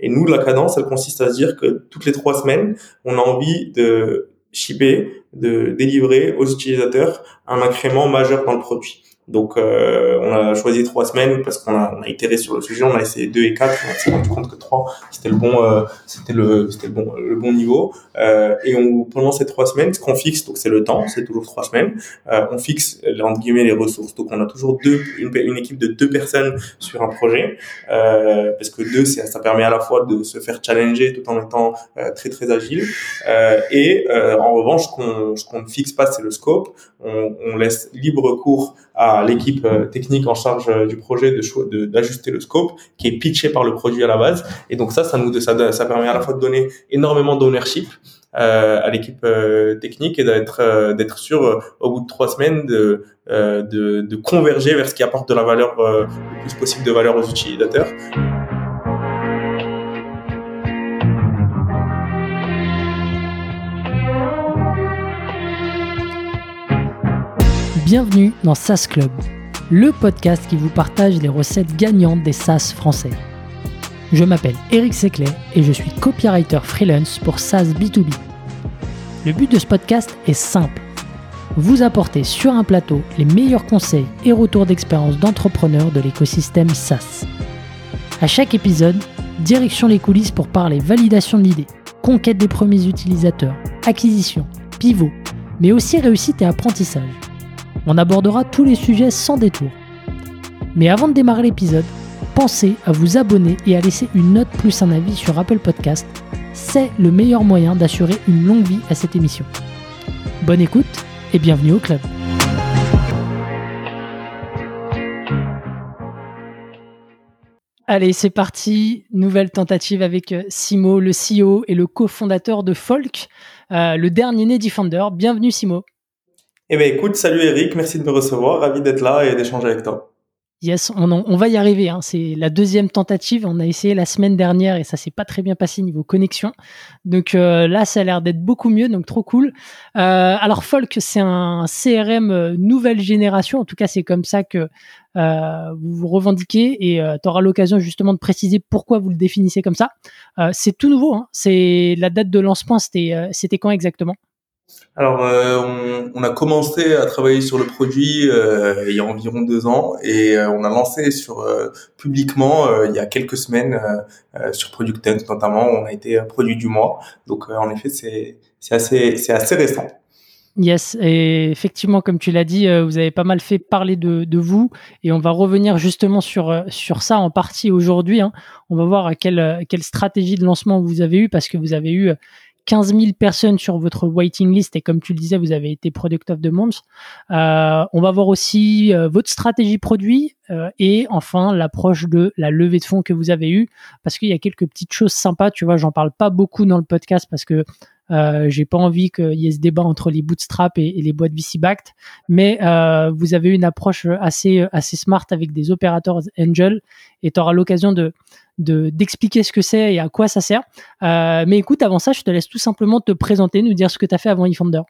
Et nous, la cadence, elle consiste à se dire que toutes les trois semaines, on a envie de shipper, de délivrer aux utilisateurs un incrément majeur dans le produit. Donc, euh, on a choisi trois semaines parce qu'on a, on a, itéré sur le sujet. On a essayé deux et quatre. On s'est rendu compte que trois, c'était le bon, euh, c'était le, c'était le bon, le bon niveau. Euh, et on, pendant ces trois semaines, ce qu'on fixe, donc c'est le temps, c'est toujours trois semaines. Euh, on fixe entre guillemets les ressources. Donc, on a toujours deux, une, équipe de deux personnes sur un projet euh, parce que deux, ça permet à la fois de se faire challenger tout en étant très très agile. et en revanche, ce qu'on, qu'on ne fixe pas, c'est le scope. On, on laisse libre cours à l'équipe euh, technique en charge euh, du projet de d'ajuster le scope qui est pitché par le produit à la base. Et donc ça, ça nous ça, ça permet à la fois de donner énormément d'ownership euh, à l'équipe technique et d'être d'être sûr au bout de trois semaines de, de, de converger vers ce qui apporte de la valeur le plus possible de valeur aux utilisateurs. Bienvenue dans SaaS Club, le podcast qui vous partage les recettes gagnantes des SaaS français. Je m'appelle Eric Seclet et je suis copywriter freelance pour SaaS B2B. Le but de ce podcast est simple vous apporter sur un plateau les meilleurs conseils et retours d'expérience d'entrepreneurs de l'écosystème SaaS. À chaque épisode, direction les coulisses pour parler validation de l'idée, conquête des premiers utilisateurs, acquisition, pivot, mais aussi réussite et apprentissage. On abordera tous les sujets sans détour. Mais avant de démarrer l'épisode, pensez à vous abonner et à laisser une note plus un avis sur Apple Podcast. C'est le meilleur moyen d'assurer une longue vie à cette émission. Bonne écoute et bienvenue au club. Allez, c'est parti. Nouvelle tentative avec euh, Simo, le CEO et le cofondateur de Folk, euh, le dernier né Defender. Bienvenue Simo. Eh bien, écoute, salut Eric, merci de me recevoir, ravi d'être là et d'échanger avec toi. Yes, on, va y arriver. Hein. C'est la deuxième tentative. On a essayé la semaine dernière et ça s'est pas très bien passé niveau connexion. Donc euh, là, ça a l'air d'être beaucoup mieux. Donc trop cool. Euh, alors Folk, c'est un CRM euh, nouvelle génération. En tout cas, c'est comme ça que vous vous revendiquez et tu auras l'occasion justement de préciser pourquoi vous le définissez comme ça. c'est tout nouveau. Hein. C'est la date de lancement. C'était quand exactement? Alors, euh, on, a commencé à travailler sur le produit euh, il y a environ deux ans et euh, on a lancé sur publiquement il y a quelques semaines sur Product Hunt notamment. On a été produit du mois, donc en effet c'est c'est assez c'est assez récent. Yes, et effectivement, comme tu l'as dit, vous avez pas mal fait parler de, de, vous, et on va revenir justement sur sur ça en partie aujourd'hui. Hein. On va voir quelle quelle stratégie de lancement vous avez eu parce que vous avez eu 15 000 personnes sur votre waiting list et comme tu le disais, vous avez été product of the month. Euh, on va voir aussi euh, votre stratégie produit euh, et enfin l'approche de la levée de fonds que vous avez eue parce qu'il y a quelques petites choses sympas. Tu vois, j'en parle pas beaucoup dans le podcast parce que j'ai pas envie qu'il y ait ce débat entre les bootstraps et, les boîtes VC backed, mais vous avez une approche assez assez smart avec des opérateurs angel et tu auras l'occasion de d'expliquer ce que c'est et à quoi ça sert. Euh, mais écoute, avant ça, je te laisse tout simplement te présenter, nous dire ce que tu as fait avant eFounder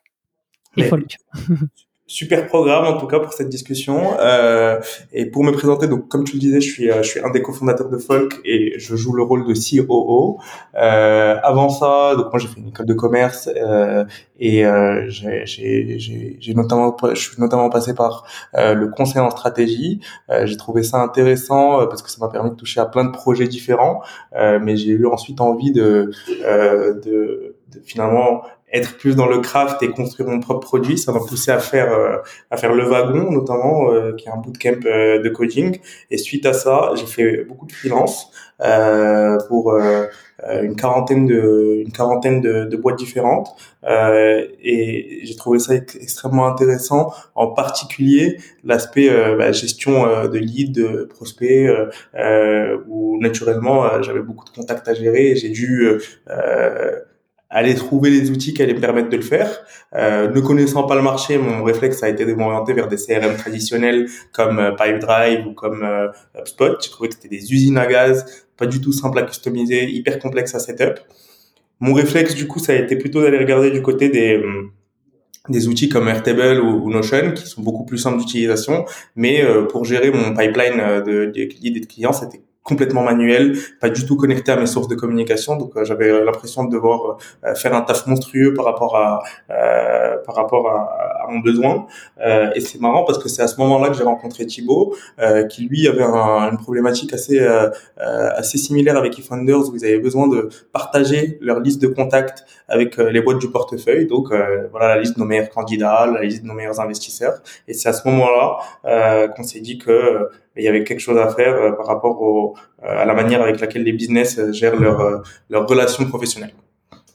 et Folk. super programme en tout cas pour cette discussion. Euh, et pour me présenter donc comme tu le disais je suis euh, je suis un des cofondateurs de Folk et je joue le rôle de COO euh, avant ça donc moi j'ai fait une école de commerce euh, et euh, j'ai j'ai notamment je suis notamment passé par euh, le conseil en stratégie. J'ai trouvé ça intéressant parce que ça m'a permis de toucher à plein de projets différents. Mais j'ai eu ensuite envie de, de de finalement être plus dans le craft et construire mon propre produit, ça m'a poussé à faire euh, à faire le wagon notamment, euh, qui est un bootcamp euh, de coding. Et suite à ça, j'ai fait beaucoup de freelance pour une quarantaine de une quarantaine de, de boîtes différentes. et j'ai trouvé ça extrêmement intéressant, en particulier l'aspect bah, gestion de leads, de prospects, où naturellement j'avais beaucoup de contacts à gérer. J'ai dû aller trouver les outils qui allaient me permettre de le faire. Euh, ne connaissant pas le marché, mon réflexe a été de m'orienter vers des CRM traditionnels comme euh, Pipedrive ou comme euh, HubSpot. J'ai trouvé que c'était des usines à gaz, pas du tout simple à customiser, hyper complexe à setup. Mon réflexe, du coup, ça a été plutôt d'aller regarder du côté des hum, des outils comme Airtable ou, Notion qui sont beaucoup plus simples d'utilisation, mais euh, pour gérer mon pipeline de, de, de clients, c'était complètement manuel, pas du tout connecté à mes sources de communication. Donc j'avais l'impression de devoir faire un taf monstrueux par rapport à par rapport à, à mon besoin. et c'est marrant parce que c'est à ce moment-là que j'ai rencontré Thibaut, qui lui avait une problématique assez assez similaire avec eFounders où ils avaient besoin de partager leur liste de contacts avec les boîtes du portefeuille. Donc voilà la liste de nos meilleurs candidats, la liste de nos meilleurs investisseurs. Et c'est à ce moment-là euh, qu'on s'est dit que euh, il y avait quelque chose à faire euh, par rapport au, à la manière avec laquelle les business gèrent leurs relations professionnelles.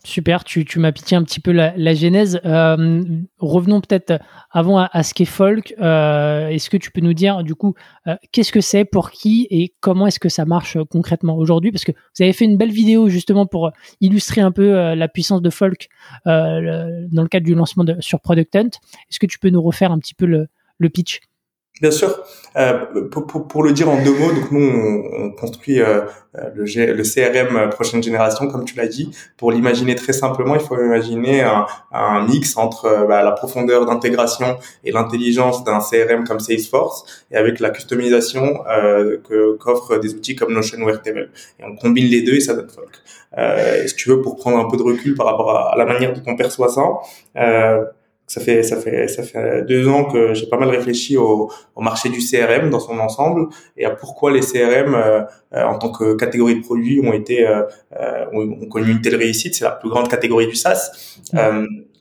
Super, tu, tu m'as piqué un petit peu la, genèse. Euh, revenons peut-être avant à, ce qu'est Folk. Euh, est-ce que tu peux nous dire du coup euh, qu'est-ce que c'est, pour qui et comment est-ce que ça marche concrètement aujourd'hui? Parce que vous avez fait une belle vidéo justement pour illustrer un peu la puissance de Folk dans le cadre du lancement de, sur Product Hunt. Est-ce que tu peux nous refaire un petit peu le pitch? Bien sûr. Euh, pour, pour, pour, le dire en deux mots, donc nous on, on construit euh, le, le, CRM prochaine génération, comme tu l'as dit. Pour l'imaginer très simplement, il faut imaginer un, un mix entre euh, bah, la profondeur d'intégration et l'intelligence d'un CRM comme Salesforce, et avec la customisation euh, que qu'offrent des outils comme Notion ou Airtable. Et on combine les deux et ça donne Folk. Euh, si tu veux, pour prendre un peu de recul par rapport à, à la manière dont on perçoit ça. Euh, ça fait ça fait ça fait deux ans que j'ai pas mal réfléchi au, au, marché du CRM dans son ensemble et à pourquoi les CRM euh, euh, en tant que catégorie de produits ont été euh, euh ont, connu une telle réussite. C'est la plus grande catégorie du SaaS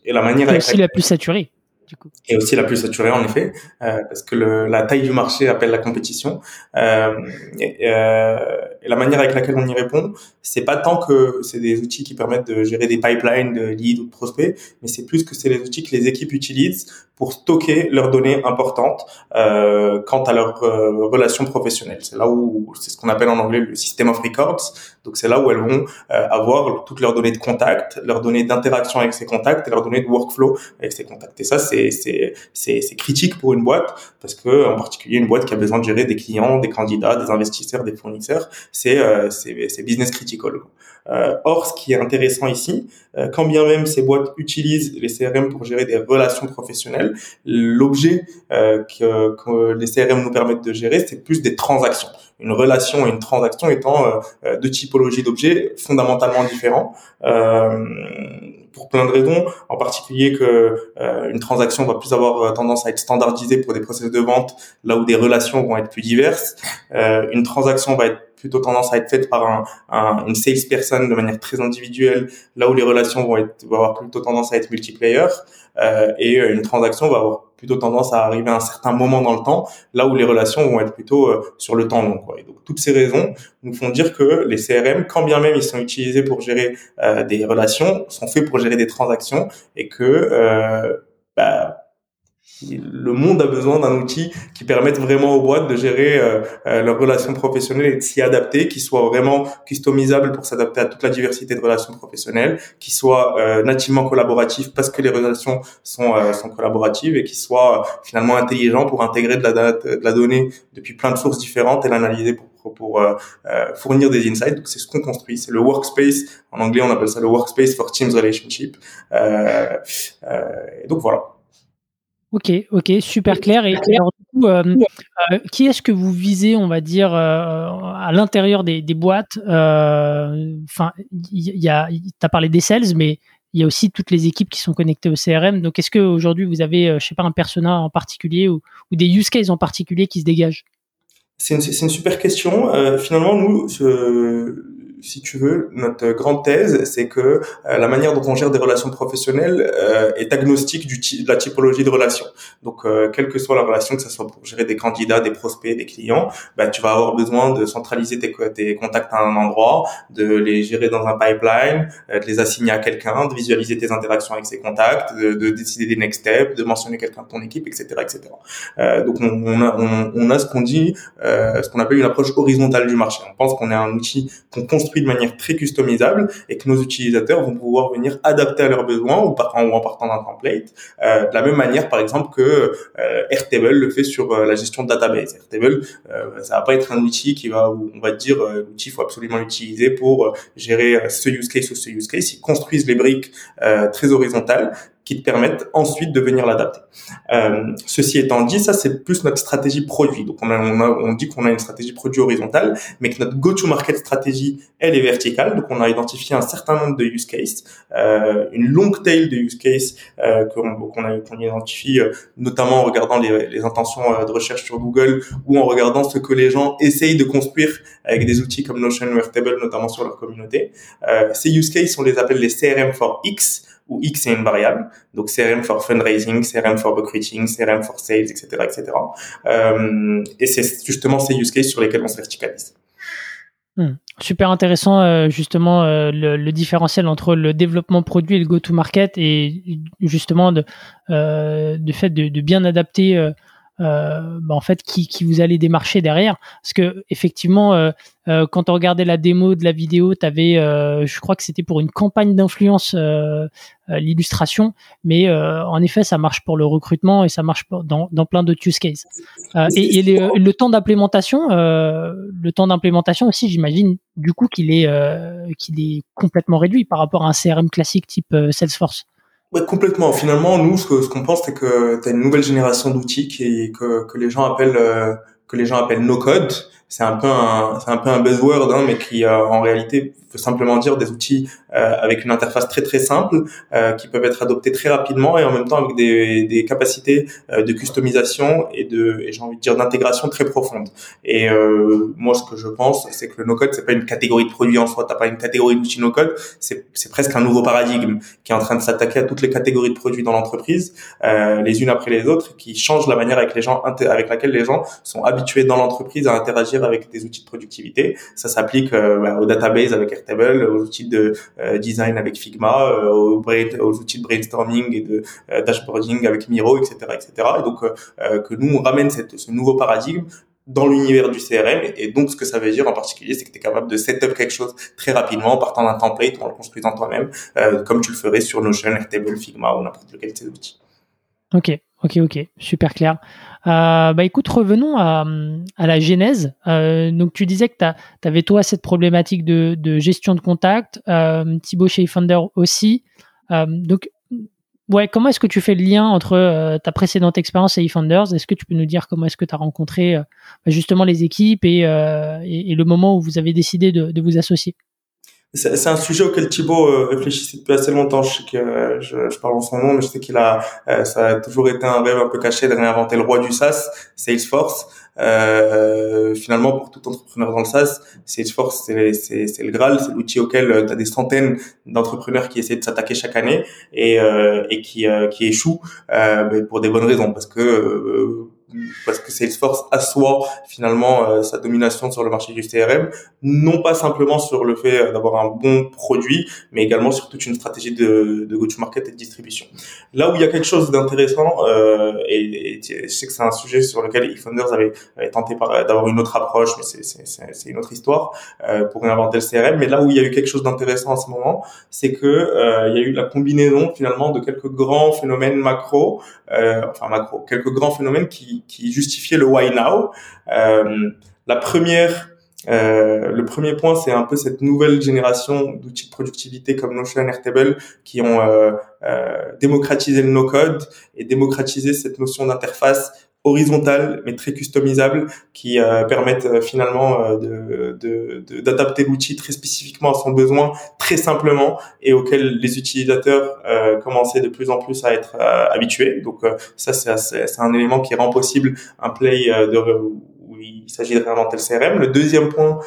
et la manière avec aussi la plus saturée. Et aussi la plus saturée en effet, euh, parce que le, la taille du marché appelle la compétition. Euh, et, euh, et, la manière avec laquelle on y répond, c'est pas tant que c'est des outils qui permettent de gérer des pipelines de leads ou de prospects, mais c'est plus que c'est les outils que les équipes utilisent pour stocker leurs données importantes euh, quant à leurs euh, relations professionnelles. C'est là où c'est ce qu'on appelle en anglais le system of records. Donc c'est là où elles vont euh, avoir toutes leurs données de contact, leurs données d'interaction avec ces contacts et leurs données de workflow avec ces contacts. Et ça c'est c'est c'est critique pour une boîte parce que en particulier une boîte qui a besoin de gérer des clients, des candidats, des investisseurs, des fournisseurs, c'est euh, c'est business critical. Euh, or, ce qui est intéressant ici, euh, quand bien même ces boîtes utilisent les CRM pour gérer des relations professionnelles, l'objet euh, que, que, les CRM nous permettent de gérer, c'est plus des transactions. Une relation et une transaction étant deux typologies d'objets fondamentalement différents pour plein de raisons, en particulier que une transaction va plus avoir tendance à être standardisée pour des processus de vente, là où des relations vont être plus diverses. une transaction va être plutôt tendance à être faite par un, un, une salesperson de manière très individuelle, là où les relations vont, être, vont avoir plutôt tendance à être multiplayer, euh, et une transaction va avoir plutôt tendance à arriver à un certain moment dans le temps, là où les relations vont être plutôt euh, sur le temps long. Quoi. Et donc toutes ces raisons nous font dire que les CRM, quand bien même ils sont utilisés pour gérer euh, des relations, sont faits pour gérer des transactions, et que euh, bah, le monde a besoin d'un outil qui permette vraiment aux boîtes de gérer euh, euh, leurs relations professionnelles et de s'y adapter, qui soit vraiment customisable pour s'adapter à toute la diversité de relations professionnelles, qui soit euh, nativement collaboratif parce que les relations sont, sont collaboratives et qui soit finalement intelligent pour intégrer de la, de la donnée depuis plein de sources différentes et l'analyser pour pour fournir des insights. Donc c'est ce qu'on construit, c'est le workspace. En anglais, on appelle ça le workspace for Teams Relationship. et donc voilà. Ok, ok, super clair. Et alors, du coup, euh, euh, qui est-ce que vous visez, on va dire, euh, à l'intérieur des, des, boîtes Enfin, il y, a, as parlé des sales, mais il y a aussi toutes les équipes qui sont connectées au CRM. Donc, est-ce qu'aujourd'hui, vous avez, je sais pas, un persona en particulier ou, ou, des use cases en particulier qui se dégagent? C'est une, une, super question. finalement, nous, si tu veux, notre grande thèse, c'est que euh, la manière dont on gère des relations professionnelles euh, est agnostique du de la typologie de relations. Donc, euh, quelle que soit la relation, que ce soit pour gérer des candidats, des prospects, des clients, bah, tu vas avoir besoin de centraliser tes, tes contacts à un endroit, de les gérer dans un pipeline, de les assigner à quelqu'un, de visualiser tes interactions avec ces contacts, de, de décider des next steps, de mentionner quelqu'un de ton équipe, etc., etc. donc, on, on, a, on, on a ce qu'on dit, ce qu'on appelle une approche horizontale du marché. On pense qu'on est un outil qu'on construit de manière très customisable et que nos utilisateurs vont pouvoir venir adapter à leurs besoins ou, en partant d'un template. Euh, de la même manière, par exemple, que euh, Airtable le fait sur euh, la gestion de database. Airtable, euh, ça va pas être un outil qui va, on va dire, euh, l'outil il faut absolument l'utiliser pour gérer ce use case ou ce use case. Ils construisent les briques très horizontales qui te permettent ensuite de venir l'adapter. Euh, ceci étant dit, ça c'est plus notre stratégie produit. Donc on, a, on, a, on dit qu'on a une stratégie produit horizontale, mais que notre go-to-market stratégie, elle est verticale. Donc on a identifié un certain nombre de use cases, euh, une longue tail de use cases euh, qu'on a qu'on identifie euh, notamment en regardant les, les intentions euh, de recherche sur Google ou en regardant ce que les gens essayent de construire avec des outils comme Notion ou Airtable, notamment sur leur communauté. Euh, ces use cases, on les appelle les CRM for X où X est une variable. Donc CRM for fundraising, CRM for recruiting, CRM for sales, etc., etc. Euh, et c'est justement ces use cases sur lesquels on se verticalise. Hmm. Super intéressant euh, justement euh, le, différentiel entre le développement produit et le go-to-market et justement de, euh, fait de bien adapter euh, euh, bah, en fait qui, qui, vous allez démarcher derrière. Parce que effectivement euh, euh, quand on regardait la démo de la vidéo tu avais je crois que c'était pour une campagne d'influence l'illustration. Mais en effet ça marche pour le recrutement et ça marche dans, dans plein d'autres use cases. Et, et les, le temps d'implémentation le temps d'implémentation aussi j'imagine du coup qu'il est qu'il est complètement réduit par rapport à un CRM classique type Salesforce Ouais, complètement. Finalement, nous, ce qu'on ce qu'on pense, c'est que tu as une nouvelle génération d'outils qui que, que les gens appellent euh, que les gens appellent no code. C'est un peu un c'est un peu un buzzword, hein, mais qui euh, en réalité veut simplement dire des outils euh, avec une interface très très simple euh, qui peuvent être adoptés très rapidement et en même temps avec des, des capacités euh, de customisation et de et j'ai envie de dire d'intégration très profonde. Et euh, moi, ce que je pense, c'est que le no code c'est pas une catégorie de produits en soi. T'as pas une catégorie d'outils no code. C'est c'est presque un nouveau paradigme qui est en train de s'attaquer à toutes les catégories de produits dans l'entreprise, les unes après les autres, qui change la manière avec les gens avec laquelle les gens sont habitués dans l'entreprise à interagir avec des outils de productivité. Ça s'applique bah, au database avec Airtable, aux outils de euh, design avec Figma, euh, aux, outils de brainstorming et de euh, dashboarding avec Miro, etc., etc. Et donc que nous on ramène ce nouveau paradigme dans l'univers du CRM. Et donc, ce que ça veut dire en particulier, c'est que tu es capable de setup quelque chose très rapidement en partant d'un template en le construisant toi-même, euh, comme tu le ferais sur Notion, Airtable, Figma ou n'importe lequel de ces outils. Ok, ok, ok, super clair. Euh, bah écoute, revenons à, à la genèse. Euh, donc tu disais que tu avais toi cette problématique de, de gestion de contact, euh, Thibaut chez Founder aussi. Euh, donc ouais, comment est-ce que tu fais le lien entre euh, ta précédente expérience à eFounders Est-ce que tu peux nous dire comment est-ce que tu as rencontré euh, justement les équipes et, et, et, le moment où vous avez décidé de, de vous associer? C'est un sujet auquel Thibaut euh, réfléchissait depuis assez longtemps. Je sais que euh, je, je, parle en son nom, mais je sais qu'il a, euh, ça a toujours été un rêve un peu caché de réinventer le roi du SaaS, Salesforce. Euh, finalement, pour tout entrepreneur dans le SaaS, Salesforce, c'est le Graal, c'est l'outil auquel tu as des centaines d'entrepreneurs qui essaient de s'attaquer chaque année et, et qui, qui échouent pour des bonnes raisons, parce que parce que Salesforce assoit finalement euh, sa domination sur le marché du CRM, non pas simplement sur le fait euh, d'avoir un bon produit, mais également sur toute une stratégie de, de go-to-market et de distribution. Là où il y a quelque chose d'intéressant, euh, et, et, je sais que c'est un sujet sur lequel eFounders avait, avait tenté d'avoir une autre approche, mais c'est une autre histoire euh, pour réinventer le CRM. Mais là où il y a eu quelque chose d'intéressant en ce moment, c'est que euh, il y a eu la combinaison finalement de quelques grands phénomènes macro, enfin macro, quelques grands phénomènes qui qui, justifiait le why now. Euh, la première, euh, le premier point, c'est un peu cette nouvelle génération d'outils de productivité comme Notion, Airtable, qui ont euh, démocratisé le no-code et démocratisé cette notion d'interface horizontales mais très customisables qui euh, permettent euh, finalement euh, de, d'adapter l'outil très spécifiquement à son besoin très simplement et auquel les utilisateurs commençaient de plus en plus à être habitués. Donc ça c'est, c'est un élément qui rend possible un play de il s'agit de réinventer le CRM. Le deuxième point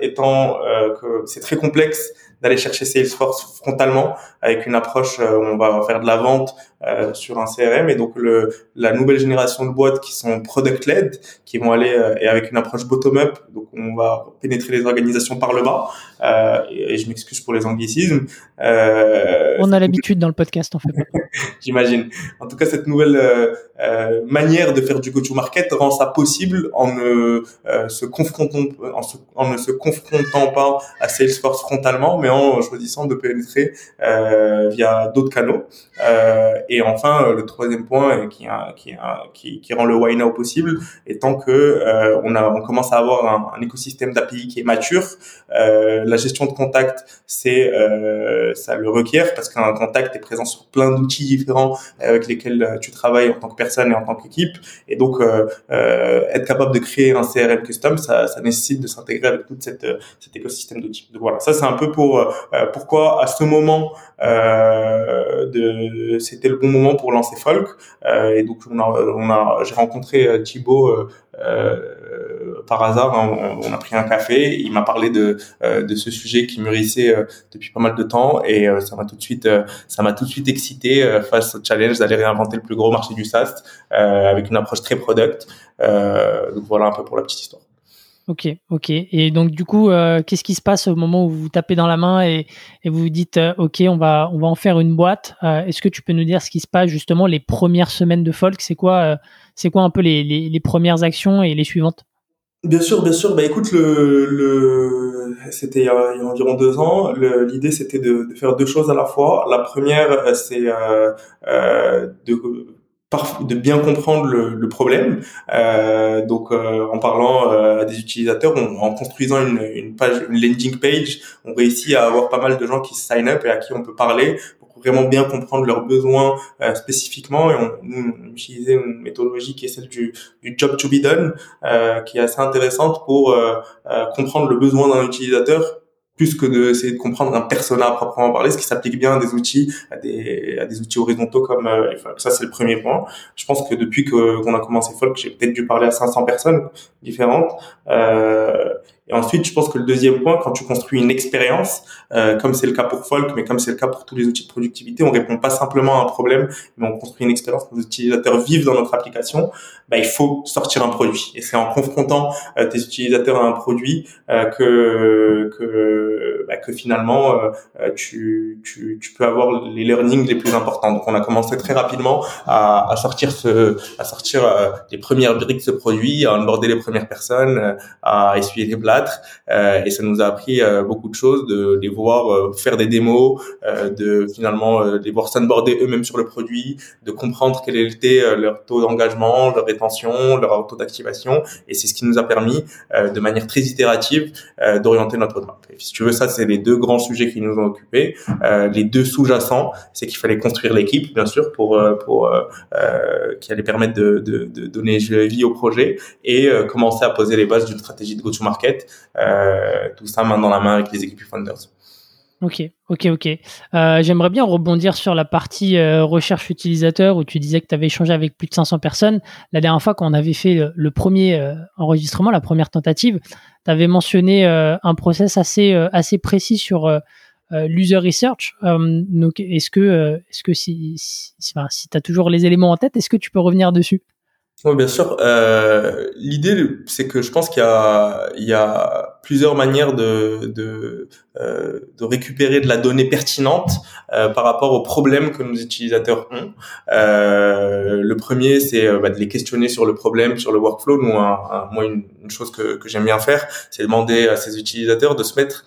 étant que c'est très complexe d'aller chercher Salesforce frontalement avec une approche où on va faire de la vente euh, sur un CRM et donc le, la nouvelle génération de boîtes qui sont product led qui vont aller euh, et avec une approche bottom up donc on va pénétrer les organisations par le bas euh, et, je m'excuse pour les anglicismes euh, on a l'habitude dans le podcast en fait. J'imagine. En tout cas cette nouvelle euh, manière de faire du go to market rend ça possible en ne se confrontant en, se, en, ne se confrontant pas à Salesforce frontalement mais en en choisissant de pénétrer euh, via d'autres canaux. Euh, et enfin, le troisième point qui, qui, qui, qui rend le why now possible, étant que euh, on, a, on commence à avoir un, écosystème d'API qui est mature. Euh, la gestion de contact, c'est ça le requiert parce qu'un contact est présent sur plein d'outils différents avec lesquels tu travailles en tant que personne et en tant qu'équipe. Et donc, être capable de créer un CRM custom, ça, nécessite de s'intégrer avec toute cette cet écosystème d'outils. Donc voilà, ça c'est un peu pour pourquoi à ce moment euh, de, c'était le bon moment pour lancer Folk. Euh, et donc on a, on a, j'ai rencontré euh, Thibaut par hasard. Hein, on, a pris un café. Il m'a parlé de de ce sujet qui mûrissait depuis pas mal de temps et ça m'a tout de suite, ça m'a tout de suite excité face au challenge d'aller réinventer le plus gros marché du SaaS avec une approche très product. donc voilà un peu pour la petite histoire. Ok, ok. Et donc du coup, euh, qu'est-ce qui se passe au moment où vous, tapez dans la main et, vous vous dites, euh, ok, on va on va en faire une boîte. Euh, est-ce que tu peux nous dire ce qui se passe justement les premières semaines de Folk? C'est quoi c'est quoi un peu les, les, premières actions et les suivantes? Bien sûr, bien sûr. Bah écoute, le, le c'était il, y a environ deux ans. L'idée c'était de, de, faire deux choses à la fois. La première, c'est de de bien comprendre le, le problème. Euh, donc, euh, en parlant euh, à des utilisateurs, en construisant une, une, page, une landing page, on réussit à avoir pas mal de gens qui sign up et à qui on peut parler pour vraiment bien comprendre leurs besoins euh, spécifiquement. Et on, on, utilisait une méthodologie qui est celle du, du job to be done, qui est assez intéressante pour comprendre le besoin d'un utilisateur plus que d'essayer de comprendre un persona à proprement parler, ce qui s'applique bien à des outils, à des, à des outils horizontaux comme euh, ça c'est le premier point. Je pense que depuis que qu'on a commencé Folk, j'ai peut-être dû parler à 500 personnes Euh, et ensuite, je pense que le deuxième point, quand tu construis une expérience, euh, comme c'est le cas pour Folk, mais comme c'est le cas pour tous les outils de productivité, on répond pas simplement à un problème, mais on construit une expérience que les utilisateurs vivent dans notre application. Bah, il faut sortir un produit. Et c'est en confrontant euh, tes utilisateurs à un produit euh, que que, bah, que finalement euh, tu, tu, tu peux avoir les learnings les plus importants. Donc, on a commencé très rapidement à, à sortir ce à sortir les premières briques de ce produit, à onboarder les premières personnes, à essuyer les blagues euh, et ça nous a appris euh, beaucoup de choses, de les voir euh, faire des démos, de finalement les voir s'onboarder eux-mêmes sur le produit, de comprendre quel était leur taux d'engagement, leur rétention, leur taux d'activation. Et c'est ce qui nous a permis, de manière très itérative, d'orienter notre roadmap. si tu veux, ça, c'est les deux grands sujets qui nous ont occupés. les deux sous-jacents, c'est qu'il fallait construire l'équipe, bien sûr, pour pour qui allait permettre de, de, de donner vie au projet et à poser les bases d'une stratégie de go-to-market euh, tout ça main dans la main avec les équipes Founders. Ok, ok, ok. Euh, j'aimerais bien rebondir sur la partie euh, recherche utilisateur où tu disais que tu avais échangé avec plus de 500 personnes. La dernière fois, quand on avait fait le, premier enregistrement, la première tentative, tu avais mentionné un process assez, assez précis sur l'user research. donc, est-ce que, est-ce que si, si, si tu as toujours les éléments en tête, est-ce que tu peux revenir dessus? Oui, bien sûr. Euh, L'idée, c'est que je pense qu'il y a, y a plusieurs manières de, de, euh, de récupérer de la donnée pertinente euh, par rapport aux problèmes que nos utilisateurs ont. Euh, le premier, c'est euh, bah, de les questionner sur le problème, sur le workflow. Nous, moi, une, une, chose que, que j'aime bien faire, c'est demander à ces utilisateurs de se mettre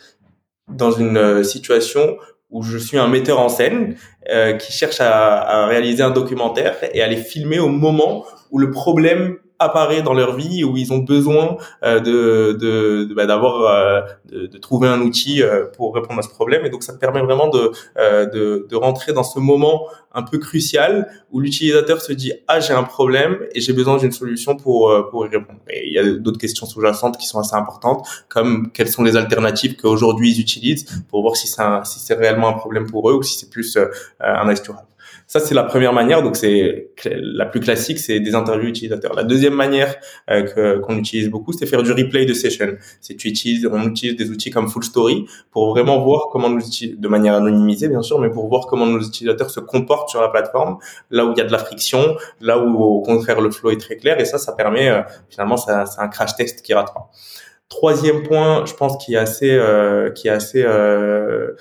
dans une euh, situation où je suis un metteur en scène euh, qui cherche à, à, réaliser un documentaire et à les filmer au moment où le problème apparaît dans leur vie où ils ont besoin euh, de, de, bah, d'avoir euh, de, de, trouver un outil euh, pour répondre à ce problème. Et donc ça permet vraiment de, de, de rentrer dans ce moment un peu crucial où l'utilisateur se dit ah j'ai un problème et j'ai besoin d'une solution pour pour y répondre. Et il y a d'autres questions sous-jacentes qui sont assez importantes comme quelles sont les alternatives qu'aujourd'hui ils utilisent pour voir si c'est si c'est réellement un problème pour eux ou si c'est plus un nice to have ça, c'est la première manière. Donc, c'est la plus classique, c'est des interviews utilisateurs. La deuxième manière euh, qu'on utilise beaucoup, c'est faire du replay de session. C'est tu utilises, on utilise des outils comme Full Story pour vraiment voir comment nous de manière anonymisée, bien sûr, mais pour voir comment nos utilisateurs se comportent sur la plateforme, là où il y a de la friction, là où au contraire le flow est très clair. Et ça, ça permet euh, finalement, c'est un crash test qui rate pas. Troisième point, je pense qui est assez, euh, qui est assez euh,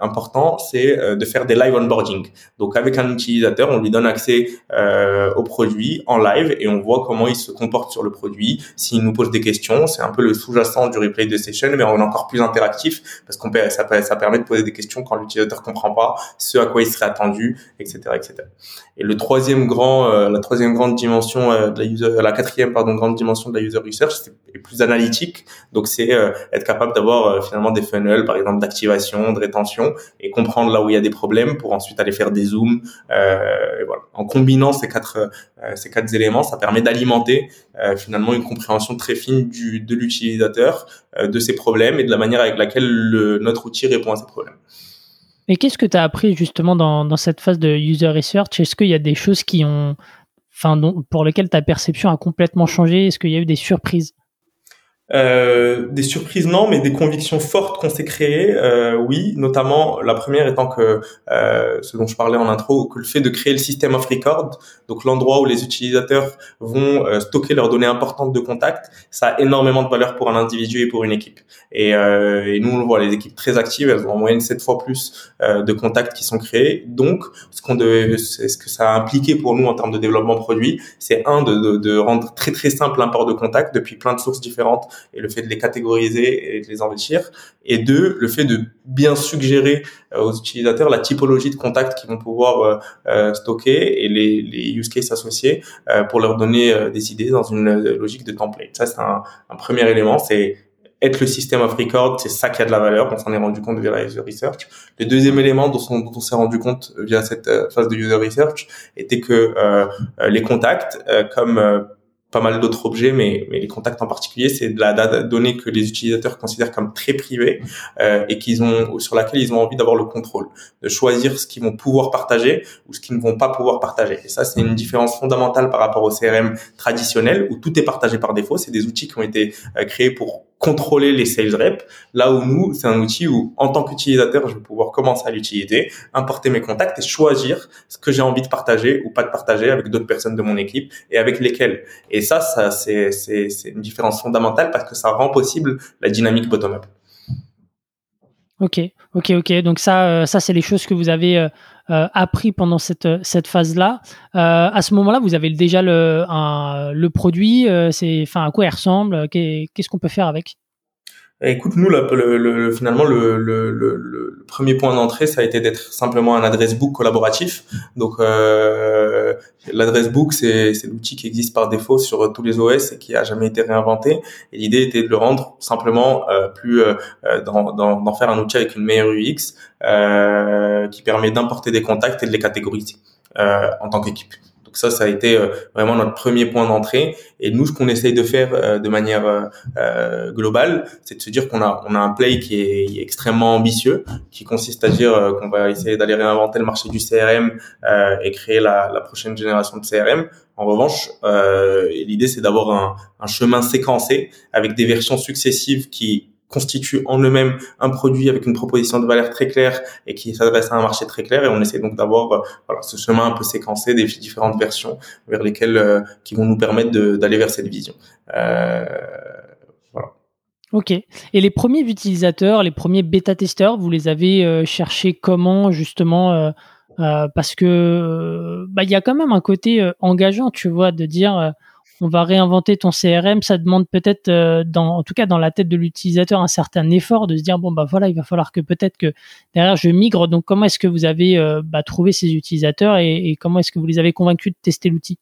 important, c'est de faire des live onboarding. Donc avec un utilisateur, on lui donne accès au produit en live et on voit comment il se comporte sur le produit. S'il nous pose des questions, c'est un peu le sous-jacent du replay de session, mais on est encore plus interactif parce qu'on ça, ça permet de poser des questions quand l'utilisateur comprend pas ce à quoi il serait attendu, etc., etc. Et le troisième grand, euh, la troisième grande dimension euh, de la user, la quatrième pardon grande dimension de la user research, c'est plus analytique. Donc c'est euh, être capable d'avoir finalement des funnels, par exemple d'activation, de rétention, et comprendre là où il y a des problèmes pour ensuite aller faire des zooms. voilà. En combinant ces quatre ces quatre éléments, ça permet d'alimenter finalement une compréhension très fine de l'utilisateur, de ses problèmes et de la manière avec laquelle le, notre outil répond à ces problèmes. Et qu'est-ce que tu as appris justement dans, dans, cette phase de user research? Est-ce qu'il y a des choses qui ont, enfin, pour lesquelles ta perception a complètement changé? Est-ce qu'il y a eu des surprises? Euh, des surprises non, mais des convictions fortes qu'on s'est créées, euh, oui. Notamment la première étant que euh, ce dont je parlais en intro, que le fait de créer le système of record, donc l'endroit où les utilisateurs vont euh, stocker leurs données importantes de contact, ça a énormément de valeur pour un individu et pour une équipe. Et, euh, et nous on le voit, les équipes très actives, elles ont en moyenne sept fois plus de contacts qui sont créés. Donc ce qu'on ce que ça a impliqué pour nous en termes de développement produit, c'est un de, de, de rendre très très simple l'import de contacts depuis plein de sources différentes et le fait de les catégoriser et de les enrichir. Et deux, le fait de bien suggérer euh, aux utilisateurs la typologie de contacts qu'ils vont pouvoir euh, euh, stocker et les, les, use cases associés pour leur donner des idées dans une logique de template. Ça, c'est un, un premier élément, c'est être le système of record, c'est ça qui a de la valeur. On s'en est rendu compte via la user research. Le deuxième élément dont on, s'est rendu compte via cette phase de user research était que euh, les contacts, comme pas mal d'autres objets, mais, mais les contacts en particulier, c'est de la donnée que les utilisateurs considèrent comme très privée euh, et qu'ils ont sur laquelle ils ont envie d'avoir le contrôle, de choisir ce qu'ils vont pouvoir partager ou ce qu'ils ne vont pas pouvoir partager. Et ça, c'est une différence fondamentale par rapport au CRM traditionnel où tout est partagé par défaut. C'est des outils qui ont été euh, créés pour contrôler les sales reps. Là où nous, c'est un outil où, en tant qu'utilisateur, je vais pouvoir commencer à l'utiliser, importer mes contacts et choisir ce que j'ai envie de partager ou pas de partager avec d'autres personnes de mon équipe et avec lesquelles. Et ça, ça c'est, une différence fondamentale parce que ça rend possible la dynamique bottom-up. Ok, ok, ok. Donc ça, euh, ça c'est les choses que vous avez euh, euh, appris pendant cette cette phase-là. à ce moment-là, vous avez déjà le le produit. c'est, enfin, à quoi il ressemble Qu'est-ce qu'on peut faire avec? Écoute, nous, le, le, finalement, le, le, premier point d'entrée, ça a été d'être simplement un adresse book collaboratif. Donc, euh, l'adresse book, c'est l'outil qui existe par défaut sur tous les OS et qui a jamais été réinventé. Et l'idée était de le rendre simplement euh, plus, euh, d'en faire un outil avec une meilleure UX euh, qui permet d'importer des contacts et de les catégoriser euh, en tant qu'équipe ça, ça a été euh, vraiment notre premier point d'entrée. Et nous, ce qu'on essaye de faire euh, de manière euh, globale, c'est de se dire qu'on a, on a un play qui est, extrêmement ambitieux, qui consiste à dire qu'on va essayer d'aller réinventer le marché du CRM et créer la, la, prochaine génération de CRM. En revanche, l'idée, c'est d'avoir un, un chemin séquencé avec des versions successives qui constituent en eux-mêmes un produit avec une proposition de valeur très claire et qui s'adresse à un marché très clair et on essaie donc d'avoir euh, voilà, ce chemin un peu séquencé des différentes versions vers lesquelles euh, qui vont nous permettre d'aller vers cette vision. Euh, voilà. Ok. Et les premiers utilisateurs, les premiers bêta-testeurs, vous les avez cherchés comment justement Parce que bah, il y a quand même un côté engageant, tu vois, de dire on va réinventer ton CRM, ça demande peut-être, euh, en tout cas dans la tête de l'utilisateur, un certain effort de se dire bon bah voilà, il va falloir que peut-être que derrière je migre. Donc comment est-ce que vous avez euh, bah, trouvé ces utilisateurs et comment est-ce que vous les avez convaincus de tester l'outil?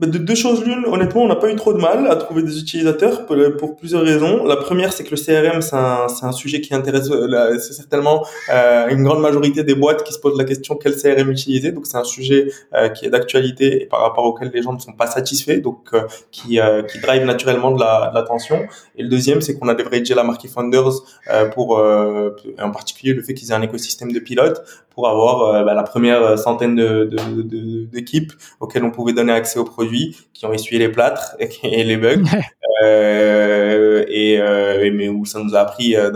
De deux choses l'une, honnêtement, on n'a pas eu trop de mal à trouver des utilisateurs pour, plusieurs raisons. La première, c'est que le CRM, c'est un, un, sujet qui intéresse, euh, certainement euh, une grande majorité des boîtes qui se posent la question quel CRM utiliser? Donc, c'est un sujet euh, qui est d'actualité et par rapport auquel les gens ne sont pas satisfaits, donc qui, qui drive naturellement de l'attention. La, et le deuxième, c'est qu'on a leveragé la marque Founders pour, en particulier, le fait qu'ils aient un écosystème de pilotes pour avoir bah, la première centaine d'équipes de, de, auxquelles on pouvait donner accès aux produits qui ont essuyé les plâtres et les bugs, euh, et, euh, mais où ça nous a appris, euh,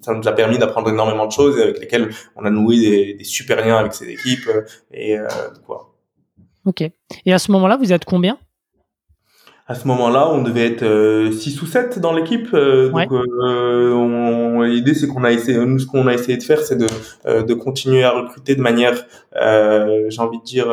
ça nous a permis d'apprendre énormément de choses avec lesquelles on a noué des, super liens avec ces équipes et quoi. Ok. Et à ce moment-là, vous êtes combien? À ce moment-là, on devait être 6 ou 7 dans l'équipe. donc l'idée c'est qu'on a essayé nous ce qu'on a essayé de faire c'est de de continuer à recruter de manière j'ai envie de dire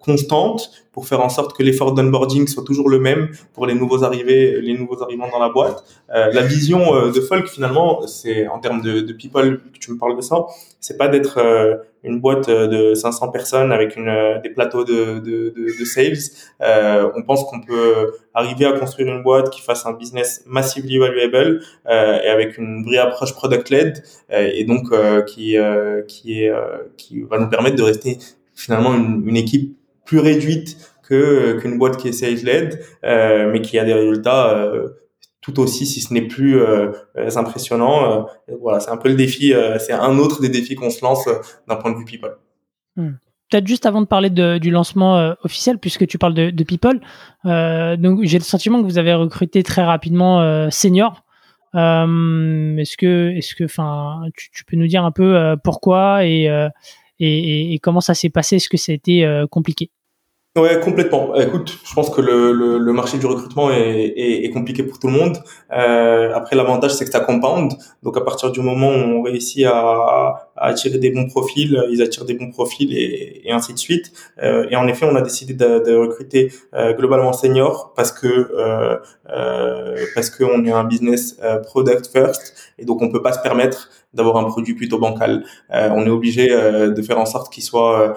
constante pour faire en sorte que l'effort d'onboarding soit toujours le même pour les nouveaux arrivés, les nouveaux arrivants dans la boîte. Euh, la vision euh, de Folk finalement, c'est en termes de, de, people que tu me parles de ça, c'est pas d'être euh, une boîte de 500 personnes avec une, des plateaux de, de, de, de sales. on pense qu'on peut arriver à construire une boîte qui fasse un business massively valuable et avec une vraie approche product led et donc qui qui est qui va nous permettre de rester finalement une, équipe plus réduite que qu'une boîte qui est sales led, euh, mais qui a des résultats euh, tout aussi, si ce n'est plus euh, impressionnant. voilà, c'est un peu le défi. c'est un autre des défis qu'on se lance d'un point de vue people. Hmm. Peut-être juste avant de parler de, du lancement officiel, puisque tu parles de, de people, donc j'ai le sentiment que vous avez recruté très rapidement senior. est-ce que, est-ce que, enfin, tu, peux nous dire un peu pourquoi et, comment ça s'est passé? Est-ce que ça a été euh, compliqué? Ouais, complètement. Écoute, je pense que le, marché du recrutement est, compliqué pour tout le monde. Euh, après, l'avantage, c'est que ça compound. Donc, à partir du moment où on réussit à, attirer des bons profils, ils attirent des bons profils et, ainsi de suite. Euh, et en effet, on a décidé de, recruter globalement senior parce que parce qu'on est un business product first et donc on peut pas se permettre d'avoir un produit plutôt bancal. on est obligé de faire en sorte qu'il soit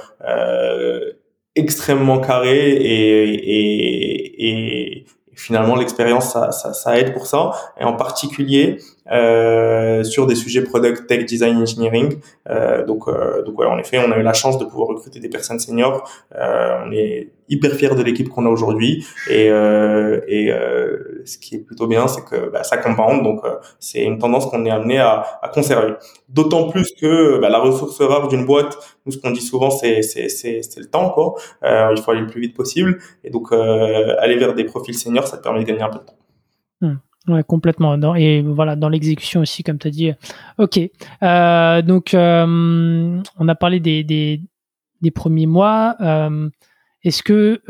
extrêmement carré et, et, et finalement l'expérience ça, ça, ça, aide pour ça et en particulier euh, sur des sujets product tech design engineering. Euh, donc euh, donc ouais, en effet on a eu la chance de pouvoir recruter des personnes seniors. Euh, on est hyper fiers de l'équipe qu'on a aujourd'hui. Et et ce qui est plutôt bien c'est que bah, ça compound donc c'est une tendance qu'on est amené à, à conserver. D'autant plus que bah, la ressource rare d'une boîte nous ce qu'on dit souvent c'est c'est c'est le temps quoi. Il faut aller le plus vite possible. Et donc aller vers des profils seniors ça te permet de gagner un peu de temps. Hmm. Ouais, complètement. Et voilà, dans l'exécution aussi, comme tu as dit. Ok. Euh, donc, euh, on a parlé des, premiers mois. Euh, Est-ce que,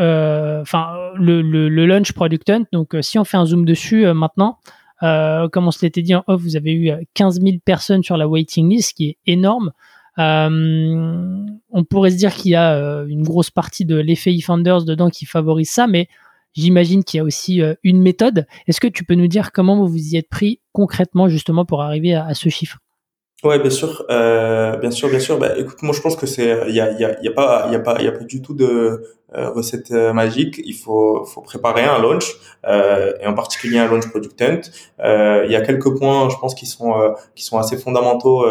enfin, le, le, launch Product Hunt, donc si on fait un zoom dessus maintenant, comme on se l'était dit en off, vous avez eu 15 000 personnes sur la waiting list, ce qui est énorme. on pourrait se dire qu'il y a une grosse partie de l'effet eFounders dedans qui favorise ça, mais J'imagine qu'il y a aussi euh, une méthode. Est-ce que tu peux nous dire comment vous vous y êtes pris concrètement justement pour arriver à, ce chiffre? Ouais, bien sûr, euh, bien sûr, bien sûr. Bah, écoute, moi je pense que c'est, il y a, y a, y a pas, il y a pas, il y a pas du tout de euh, recette euh, magique. Il faut, faut préparer un launch euh, et en particulier un launch product hunt. il y a quelques points, je pense, qui sont, qui sont assez fondamentaux.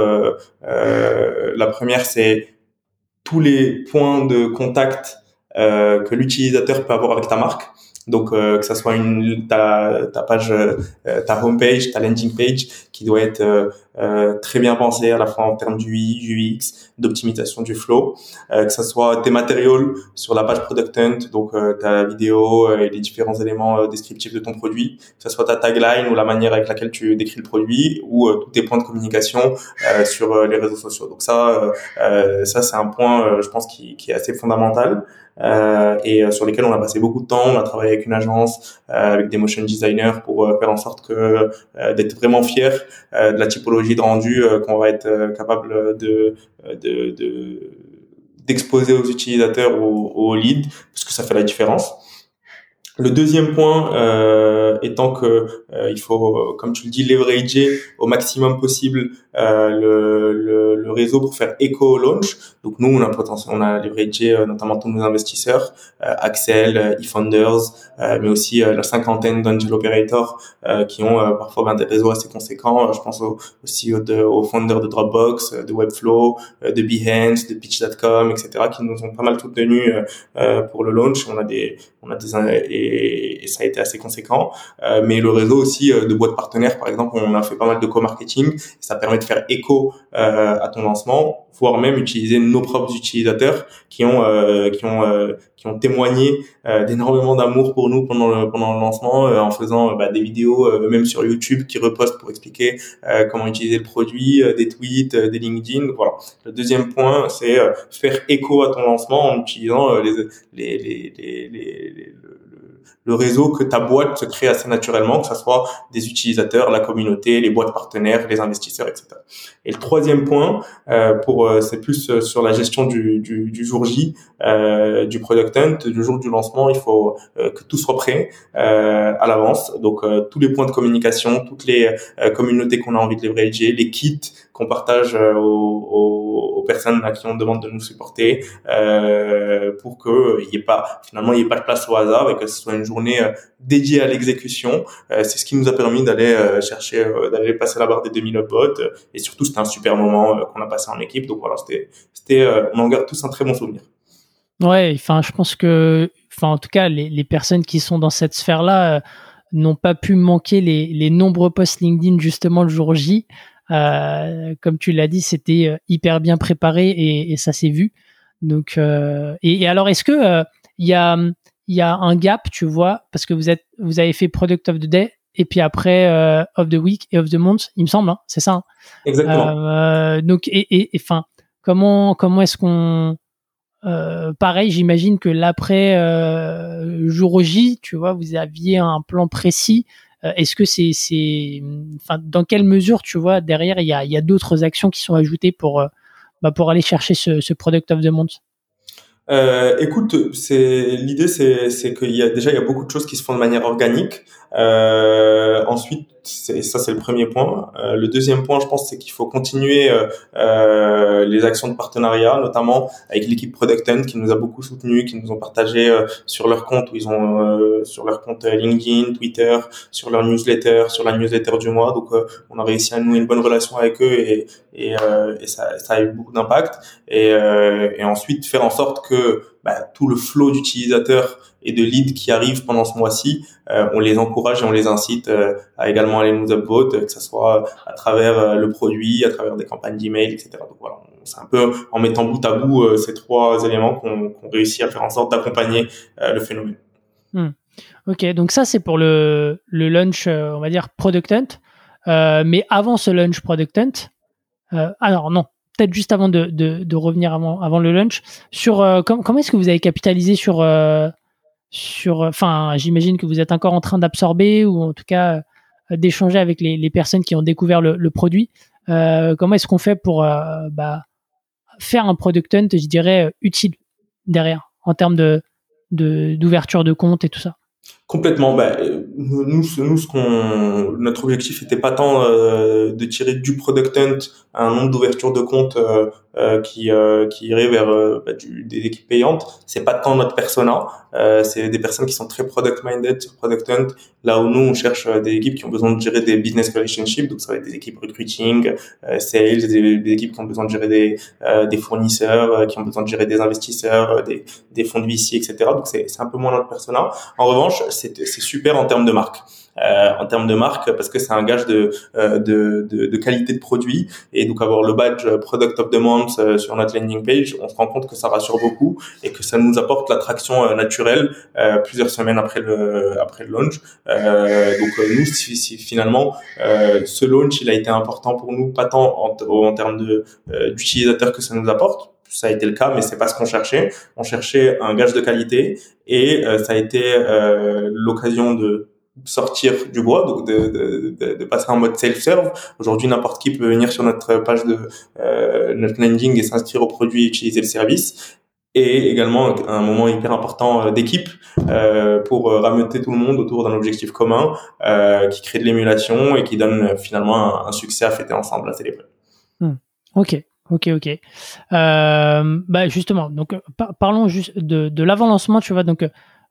la première, c'est tous les points de contact que l'utilisateur peut avoir avec ta marque. Donc euh, que ça soit une ta, ta page, euh, ta homepage, ta landing page, qui doit être euh, euh, très bien pensée à la fois en termes du UI, du UX, d'optimisation du flow, que ça soit tes matériaux sur la page product hunt, donc ta vidéo et les différents éléments descriptifs de ton produit, que ça soit ta tagline ou la manière avec laquelle tu décris le produit, ou tous tes points de communication sur les réseaux sociaux. Donc ça, ça c'est un point, je pense, qui, qui est assez fondamental. Euh, et sur lesquels on a passé beaucoup de temps. On a travaillé avec une agence, euh, avec des motion designers pour faire en sorte que d'être vraiment fier de la typologie de rendu qu'on va être capable de, de, de d'exposer aux utilisateurs ou aux leads parce que ça fait la différence. Le deuxième point euh, étant que euh, il faut, comme tu le dis, leverager au maximum possible euh, le, le, le, réseau pour faire écho au launch. Donc nous, on a potentiel, on a leveragé euh, notamment tous nos investisseurs, euh, Axel, eFounders, mais aussi la cinquantaine d'angel operators qui ont parfois ben, des réseaux assez conséquents. je pense au, aussi aux, aux founders de Dropbox, de Webflow, de Behance, de Pitch.com, etc., qui nous ont pas mal soutenus pour le launch. On a des, on a des et, ça a été assez conséquent. Euh, mais le réseau aussi euh, de boîtes partenaires, par exemple, on a fait pas mal de co-marketing. Ça permet de faire écho euh, à ton lancement, voire même utiliser nos propres utilisateurs qui ont qui ont qui ont témoigné d'énormément d'amour pour nous pendant le pendant le lancement en faisant bah, des vidéos même sur YouTube qui repostent pour expliquer comment utiliser le produit, des tweets, des LinkedIn. Voilà. Le deuxième point, c'est faire écho à ton lancement en utilisant les les les, les, les, les le réseau que ta boîte se crée assez naturellement, que ce soit des utilisateurs, la communauté, les boîtes partenaires, les investisseurs, etc. Et le troisième point, euh, pour euh, c'est plus euh, sur la gestion du, du, du jour J, euh, du product hunt, du jour du lancement, il faut que tout soit prêt à l'avance. Donc tous les points de communication, toutes les communautés qu'on a envie de leverager, les kits qu'on partage aux, aux, aux, personnes à qui on demande de nous supporter, pour que il y ait pas finalement il y ait pas de place au hasard et que ce soit une journée dédiée à l'exécution. c'est ce qui nous a permis d'aller chercher, d'aller passer la barre des 2000 upvotes et surtout c'était un super moment qu'on a passé en équipe. Donc voilà, c'était, c'était, on en garde tous un très bon souvenir. Ouais, enfin, je pense que, enfin, en tout cas, les, les personnes qui sont dans cette sphère-là euh, n'ont pas pu manquer les, les, nombreux posts LinkedIn justement le jour J. Euh, comme tu l'as dit, c'était euh, hyper bien préparé et, et ça s'est vu. Donc, euh, et, et, alors, est-ce que il y a il y a un gap, tu vois, parce que vous êtes vous avez fait Product of the Day et puis après of the Week et of the Month, il me semble, hein, c'est ça. Hein? Exactement. donc, et enfin, comment comment est-ce qu'on euh, pareil, j'imagine que l'après euh, jour J, tu vois, vous aviez un plan précis. Euh, est-ce que c'est, c'est, enfin, dans quelle mesure, tu vois, derrière, il y a, y a d'autres actions qui sont ajoutées pour, euh, bah, pour aller chercher ce, ce product of the month? Euh, écoute, c'est l'idée, c'est c'est qu'il y a déjà il y a beaucoup de choses qui se font de manière organique. Euh, ensuite, ça c'est le premier point. Euh, le deuxième point, je pense, c'est qu'il faut continuer euh, euh, les actions de partenariat, notamment avec l'équipe Product qui nous a beaucoup soutenu, qui nous ont partagé euh, sur leur compte où ils ont sur leur compte LinkedIn, Twitter, sur leur newsletter, sur la newsletter du mois. Donc, on a réussi à nouer une bonne relation avec eux et et, et ça, ça a eu beaucoup d'impact. Et, et ensuite faire en sorte que bah, tout le flow d'utilisateurs et de leads qui arrivent pendant ce mois-ci, euh, on les encourage et on les incite euh, à également aller nous upvote, que ce soit à travers euh, le produit, à travers des campagnes d'email, etc. Donc voilà, c'est un peu en mettant bout à bout ces trois éléments qu'on réussit à faire en sorte d'accompagner le phénomène. Hmm. Ok, donc ça c'est pour le, le launch, on va dire product hunt. mais avant ce launch product hunt, alors non, peut-être juste avant de, de, revenir avant, avant le lunch, sur euh, comment est-ce que vous avez capitalisé sur, euh, sur enfin, j'imagine que vous êtes encore en train d'absorber ou en tout cas euh, d'échanger avec les, personnes qui ont découvert le, produit. comment est-ce qu'on fait pour bah, faire un product hunt, je dirais, utile derrière en termes de d'ouverture de compte et tout ça? Complètement. Bah, nous, nous, ce qu'on, notre objectif n'était pas tant euh, de tirer du product hunt un nombre d'ouvertures de compte euh, euh, qui euh, qui irait vers bah, du, des équipes payantes. C'est pas tant notre persona. c'est des personnes qui sont très product minded sur product hunt. Là où nous, on cherche des équipes qui ont besoin de gérer des business relationships. Donc ça va être des équipes recruiting, sales, des, équipes qui ont besoin de gérer des des fournisseurs, qui ont besoin de gérer des investisseurs, des des fonds de VC, etc. Donc c'est c'est un peu moins notre persona. En revanche, c'est super en termes de marque. Euh, en termes de marque parce que c'est un gage de, euh, de, de, de, qualité de produit et donc avoir le badge Product of the euh, sur notre landing page, on se rend compte que ça rassure beaucoup et que ça nous apporte l'attraction naturelle plusieurs semaines après le après le launch. donc nous, si, si finalement ce launch il a été important pour nous, pas tant en, en termes de d'utilisateurs que ça nous apporte, ça a été le cas, mais c'est pas ce qu'on cherchait. On cherchait un gage de qualité et ça a été euh, l'occasion de sortir du bois, donc de, de, passer en mode self-serve. Aujourd'hui, n'importe qui peut venir sur notre page de euh, notre landing et s'inscrire au produit et utiliser le service. Et également un moment hyper important euh, d'équipe euh, pour rameuter tout le monde autour d'un objectif commun qui crée de l'émulation et qui donne finalement un, succès à fêter ensemble, à célébrer. Hmm. Ok, Ok, ok. Euh, bah justement, donc parlons juste de, de l'avant-lancement, tu vois. Donc,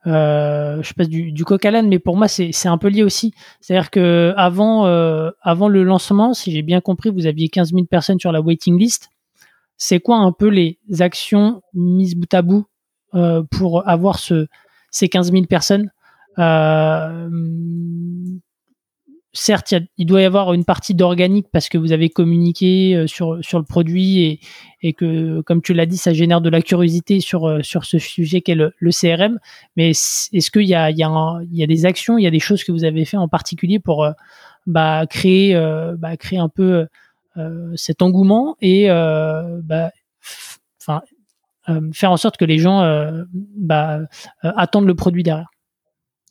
euh, je passe du, du coq à l'âne, mais pour moi c'est un peu lié aussi. C'est-à-dire que avant euh, avant le lancement, si j'ai bien compris, vous aviez 15 000 personnes sur la waiting list. C'est quoi un peu les actions mises bout à bout euh, pour avoir ce ces 15 000 personnes? Euh, certes, il, doit y avoir une partie d'organique parce que vous avez communiqué euh, sur, le produit et, que, comme tu l'as dit, ça génère de la curiosité sur, euh, ce sujet qu'est le, CRM. Mais est-ce qu'il y a, il y, a des actions, il y a des choses que vous avez fait en particulier pour euh, bah, créer, bah, créer un peu cet engouement et bah, faire en sorte que les gens bah, attendent le produit derrière?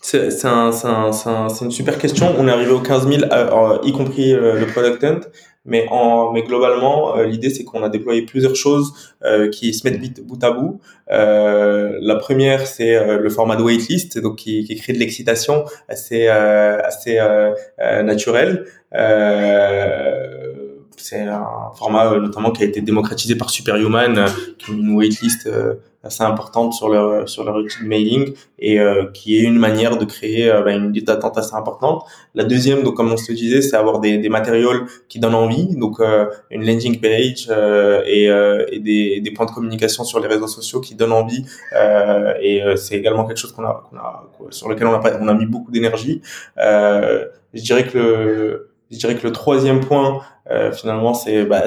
C'est un, un, un, une super question. On est arrivé aux 15 000, euh, y compris euh, le product hunt. Mais, en, mais globalement, euh, l'idée c'est qu'on a déployé plusieurs choses qui se mettent bout à bout. la première, c'est le format de waitlist, donc qui, qui crée de l'excitation assez assez naturel. C'est un format notamment qui a été démocratisé par Superhuman, qui est une waitlist assez importante sur leur sur leur outil de mailing et euh, qui est une manière de créer euh, bah, une liste d'attente assez importante. La deuxième, donc comme on se disait, c'est avoir des, des matériaux qui donnent envie, donc euh, une landing page et, et des, des, points de communication sur les réseaux sociaux qui donnent envie. et c'est également quelque chose qu'on a, qu'on a sur lequel on a on a mis beaucoup d'énergie. je dirais que le je dirais que le troisième point, finalement, c'est bah,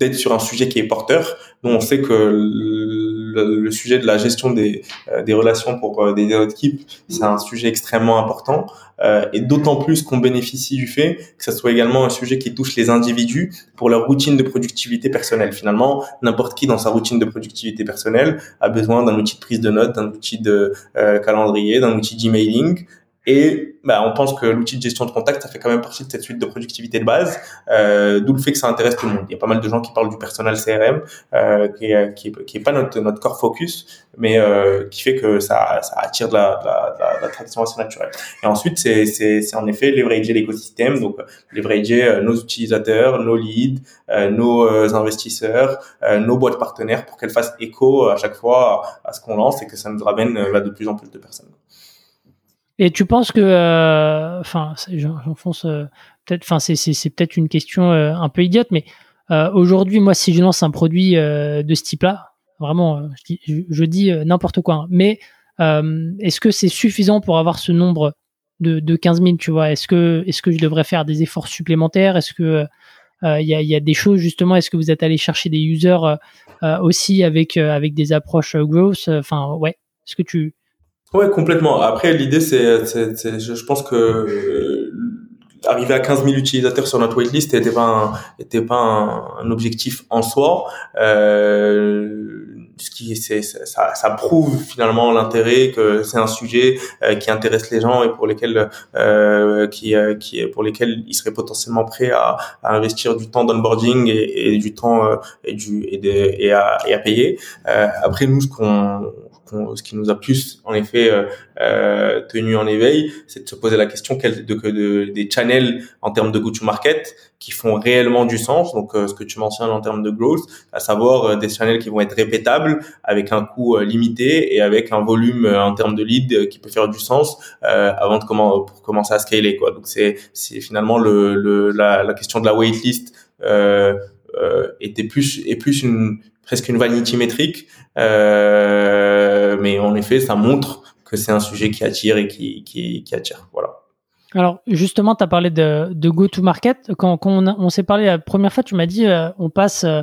d'être sur un sujet qui est porteur. Nous, on sait que le, sujet de la gestion des, euh, des relations pour euh, des équipes, c'est un sujet extrêmement important. Euh, et d'autant plus qu'on bénéficie du fait que ce soit également un sujet qui touche les individus pour leur routine de productivité personnelle. Finalement, n'importe qui dans sa routine de productivité personnelle a besoin d'un outil de prise de notes, d'un outil de calendrier, d'un outil d'emailing. Et bah, on pense que l'outil de gestion de contact, ça fait quand même partie de cette suite de productivité de base, euh, d'où le fait que ça intéresse tout le monde. Il y a pas mal de gens qui parlent du personnel CRM, euh, qui, est, qui, qui est pas notre, notre core focus, mais euh, qui fait que ça, ça attire de la, de la, la, traction assez naturelle. Et ensuite, c'est, c'est, c'est en effet leverager l'écosystème, donc leverager euh, nos utilisateurs, nos leads, euh, nos euh, investisseurs, nos boîtes partenaires pour qu'elles fassent écho à chaque fois à ce qu'on lance et que ça nous ramène de plus en plus de personnes. Et tu penses que, euh, enfin, j'enfonce euh, peut-être, enfin, c'est peut-être une question euh, un peu idiote, mais aujourd'hui, moi, si je lance un produit de ce type-là, vraiment, je, dis n'importe quoi, hein, mais est-ce que c'est suffisant pour avoir ce nombre de, de 15 000, tu vois? Est-ce que, est-ce que je devrais faire des efforts supplémentaires? Est-ce que il y, a, y, a, des choses justement Est-ce que vous êtes allé chercher des users aussi avec avec des approches growth Enfin, ouais. Est-ce que tu Ouais, complètement. Après, l'idée, c'est, je pense que euh, arriver à 15 000 utilisateurs sur notre waitlist n'était pas un, était pas un, objectif en soi. Euh, ce qui c'est ça, ça prouve finalement l'intérêt que c'est un sujet euh, qui intéresse les gens et pour lesquels euh, qui euh, qui pour lesquels ils seraient potentiellement prêts à, à investir du temps d'onboarding et, et, du temps et du et, de, et, à, et à payer. après nous ce qu'on ce qui nous a plus en effet euh, euh, tenu en éveil, c'est de se poser la question quel, de, de, des channels en termes de go-to-market qui font réellement du sens. Donc, euh, ce que tu mentionnes en termes de growth, à savoir des channels qui vont être répétables, avec un coût limité et avec un volume en termes de lead qui peut faire du sens avant de comment pour commencer à scaler. Quoi. Donc, c'est finalement le, le la, la, question de la waitlist. Euh, était plus et plus une presque une vanity métrique euh, mais en effet, ça montre que c'est un sujet qui attire et qui, attire. Voilà. Alors justement, tu as parlé de, go-to-market. Quand, on, s'est parlé la première fois, tu m'as dit euh, on passe, euh,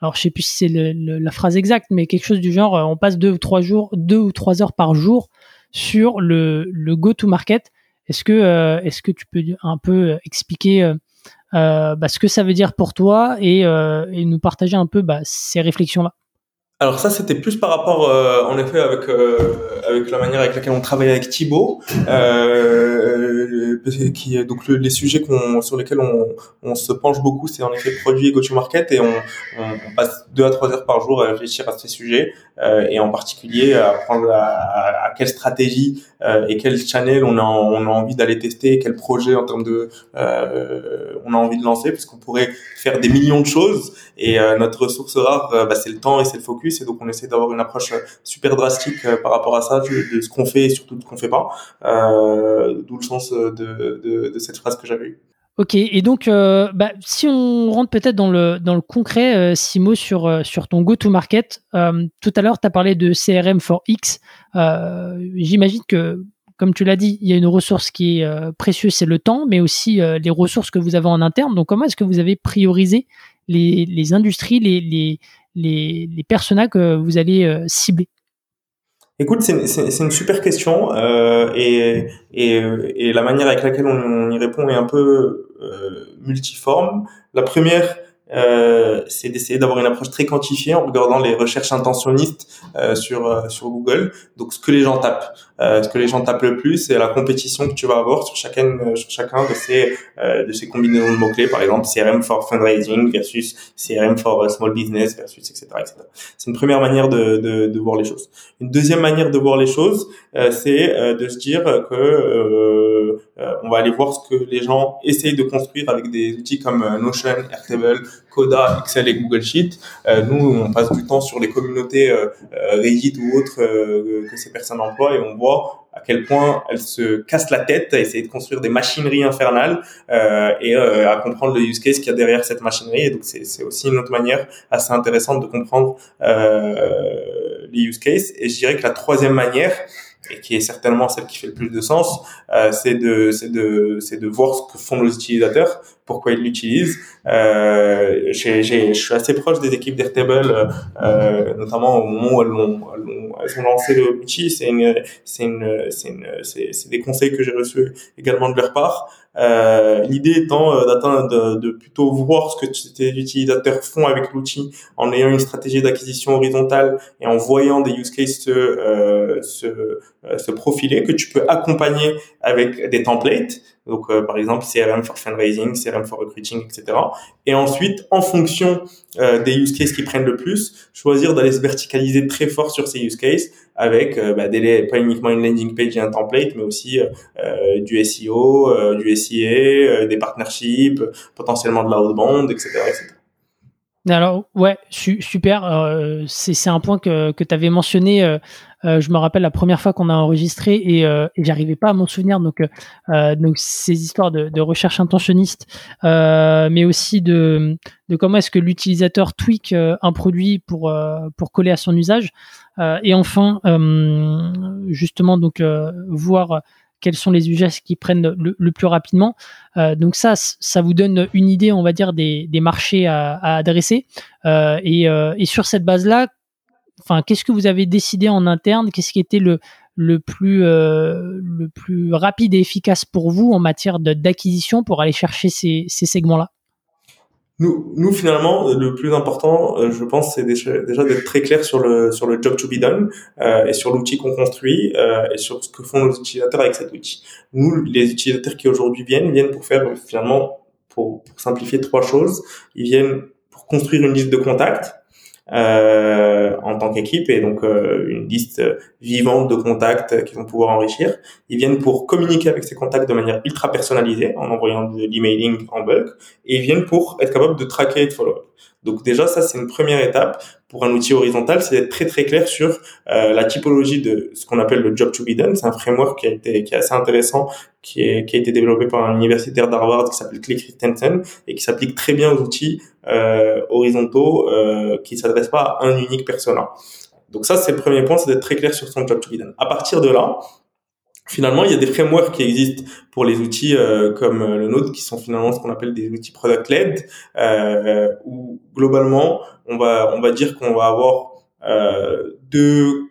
alors je sais plus si c'est la phrase exacte, mais quelque chose du genre, euh, on passe deux ou trois jours, deux ou trois heures par jour sur le, go-to-market. Est-ce que, est-ce que tu peux un peu expliquer bah, ce que ça veut dire pour toi et, et nous partager un peu bah, ces réflexions-là? Alors ça, c'était plus par rapport, euh, en effet, avec euh, avec la manière avec laquelle on travaille avec Thibaut, euh, qui donc les sujets qu'on sur lesquels on, on se penche beaucoup, c'est en effet produit et go-to-market, et on, on, passe deux à trois heures par jour à réfléchir à ces sujets, euh, et en particulier à prendre à, à, quelle stratégie et quel channel on a on a envie d'aller tester, quel projet en termes de on a envie de lancer, puisqu'on pourrait faire des millions de choses, et notre ressource rare, bah, c'est le temps et c'est le focus et donc on essaie d'avoir une approche euh, super drastique euh, par rapport à ça, de, ce qu'on fait et surtout de ce qu'on fait pas. Euh, d'où le sens de, cette phrase que j'avais eue. Ok, et donc bah, si on rentre peut-être dans le, dans le concret, Simo, sur, sur ton go-to-market, tout à l'heure tu as parlé de CRM for X. J'imagine que, comme tu l'as dit, il y a une ressource qui est précieuse, c'est le temps, mais aussi les ressources que vous avez en interne. Donc comment est-ce que vous avez priorisé les, les industries, les, les, les personas que vous allez euh, cibler Écoute, c'est une super question euh, et, la manière avec laquelle on, y répond est un peu euh, multiforme. La première, euh, c'est d'essayer d'avoir une approche très quantifiée en regardant les recherches intentionnistes euh, sur euh, sur Google. Donc ce que les gens tapent, euh, ce que les gens tapent le plus, c'est la compétition que tu vas avoir sur chacun sur chacun de ces de ces combinaisons de mots clés. Par exemple, CRM for fundraising versus CRM for small business versus etc. etc. C'est une première manière de, de, de voir les choses. Une deuxième manière de voir les choses, c'est de se dire que on va aller voir ce que les gens essayent de construire avec des outils comme Notion, Airtable, Coda, Excel et Google Sheet. Euh, nous, on passe du temps sur les communautés euh, euh, Reddit ou autres que ces personnes emploient et on voit à quel point elles se cassent la tête à essayer de construire des machineries infernales et à comprendre le use case qu'il y a derrière cette machinerie. Et donc, c'est aussi une autre manière assez intéressante de comprendre les use cases. Et je dirais que la troisième manière, et qui est certainement celle qui fait le plus de sens, euh, c'est de c'est de c'est de voir ce que font nos utilisateurs, pourquoi ils l'utilisent. Euh, je suis assez proche des équipes d'Airtable, euh, notamment au moment où elles ont, elles ont, lancé l'outil. C'est une c'est une c'est une c'est, c'est des conseils que j'ai reçus également de leur part. Euh, l'idée étant euh, d'atteindre, de, de, plutôt voir ce que tes utilisateurs font avec l'outil en ayant une stratégie d'acquisition horizontale et en voyant des use cases se, euh, se, euh, se profiler que tu peux accompagner avec des templates donc, euh, par exemple, CRM for fundraising, CRM for recruiting, etc. Et ensuite, en fonction euh, des use cases qui prennent le plus, choisir d'aller se verticaliser très fort sur ces use cases avec euh, bah, pas uniquement une landing page et un template, mais aussi du SEO, du SIA, des partnerships, potentiellement de l'outbound, etc., etc. Alors ouais, super. c'est un point que, que tu avais mentionné euh, je me rappelle la première fois qu'on a enregistré et, euh, et j'arrivais pas à m'en souvenir. Donc, euh, donc ces histoires de, de recherche intentionniste, mais aussi de, de comment est-ce que l'utilisateur tweak un produit pour pour coller à son usage. et enfin, justement, donc voir quels sont les usages qui prennent le, plus rapidement. donc ça, ça vous donne une idée, on va dire, des, marchés à, adresser. et, et, sur cette base-là, enfin, qu'est-ce que vous avez décidé en interne? Qu'est-ce qui était le, le plus euh, le plus rapide et efficace pour vous en matière d'acquisition pour aller chercher ces, ces segments-là? Nous, nous finalement, le plus important, euh, je pense, c'est déjà, d'être très clair sur le sur le job to be done euh, et sur l'outil qu'on construit euh, et sur ce que font nos utilisateurs avec cet outil. Nous, les utilisateurs qui aujourd'hui viennent, viennent pour faire finalement, pour, pour simplifier trois choses. Ils viennent pour construire une liste de contacts euh, en tant qu'équipe et donc euh, une liste vivante de contacts qu'ils vont pouvoir enrichir. Ils viennent pour communiquer avec ces contacts de manière ultra personnalisée en envoyant de l'emailing en bulk et ils viennent pour être capables de traquer et de follow-up. Donc déjà, ça, c'est une première étape pour un outil horizontal, c'est d'être très très clair sur euh, la typologie de ce qu'on appelle le job to be done. C'est un framework qui a été qui est assez intéressant, qui, est, qui a été développé par un universitaire d'Harvard qui s'appelle Clay Christensen et qui s'applique très bien aux outils euh, horizontaux euh, qui s'adressent pas à un unique persona. Donc ça, c'est le premier point, c'est d'être très clair sur son job to be done. À partir de là, Finalement, il y a des frameworks qui existent pour les outils euh, comme le nôtre, qui sont finalement ce qu'on appelle des outils product-led, euh, où globalement, on va, on va dire qu'on va avoir euh, deux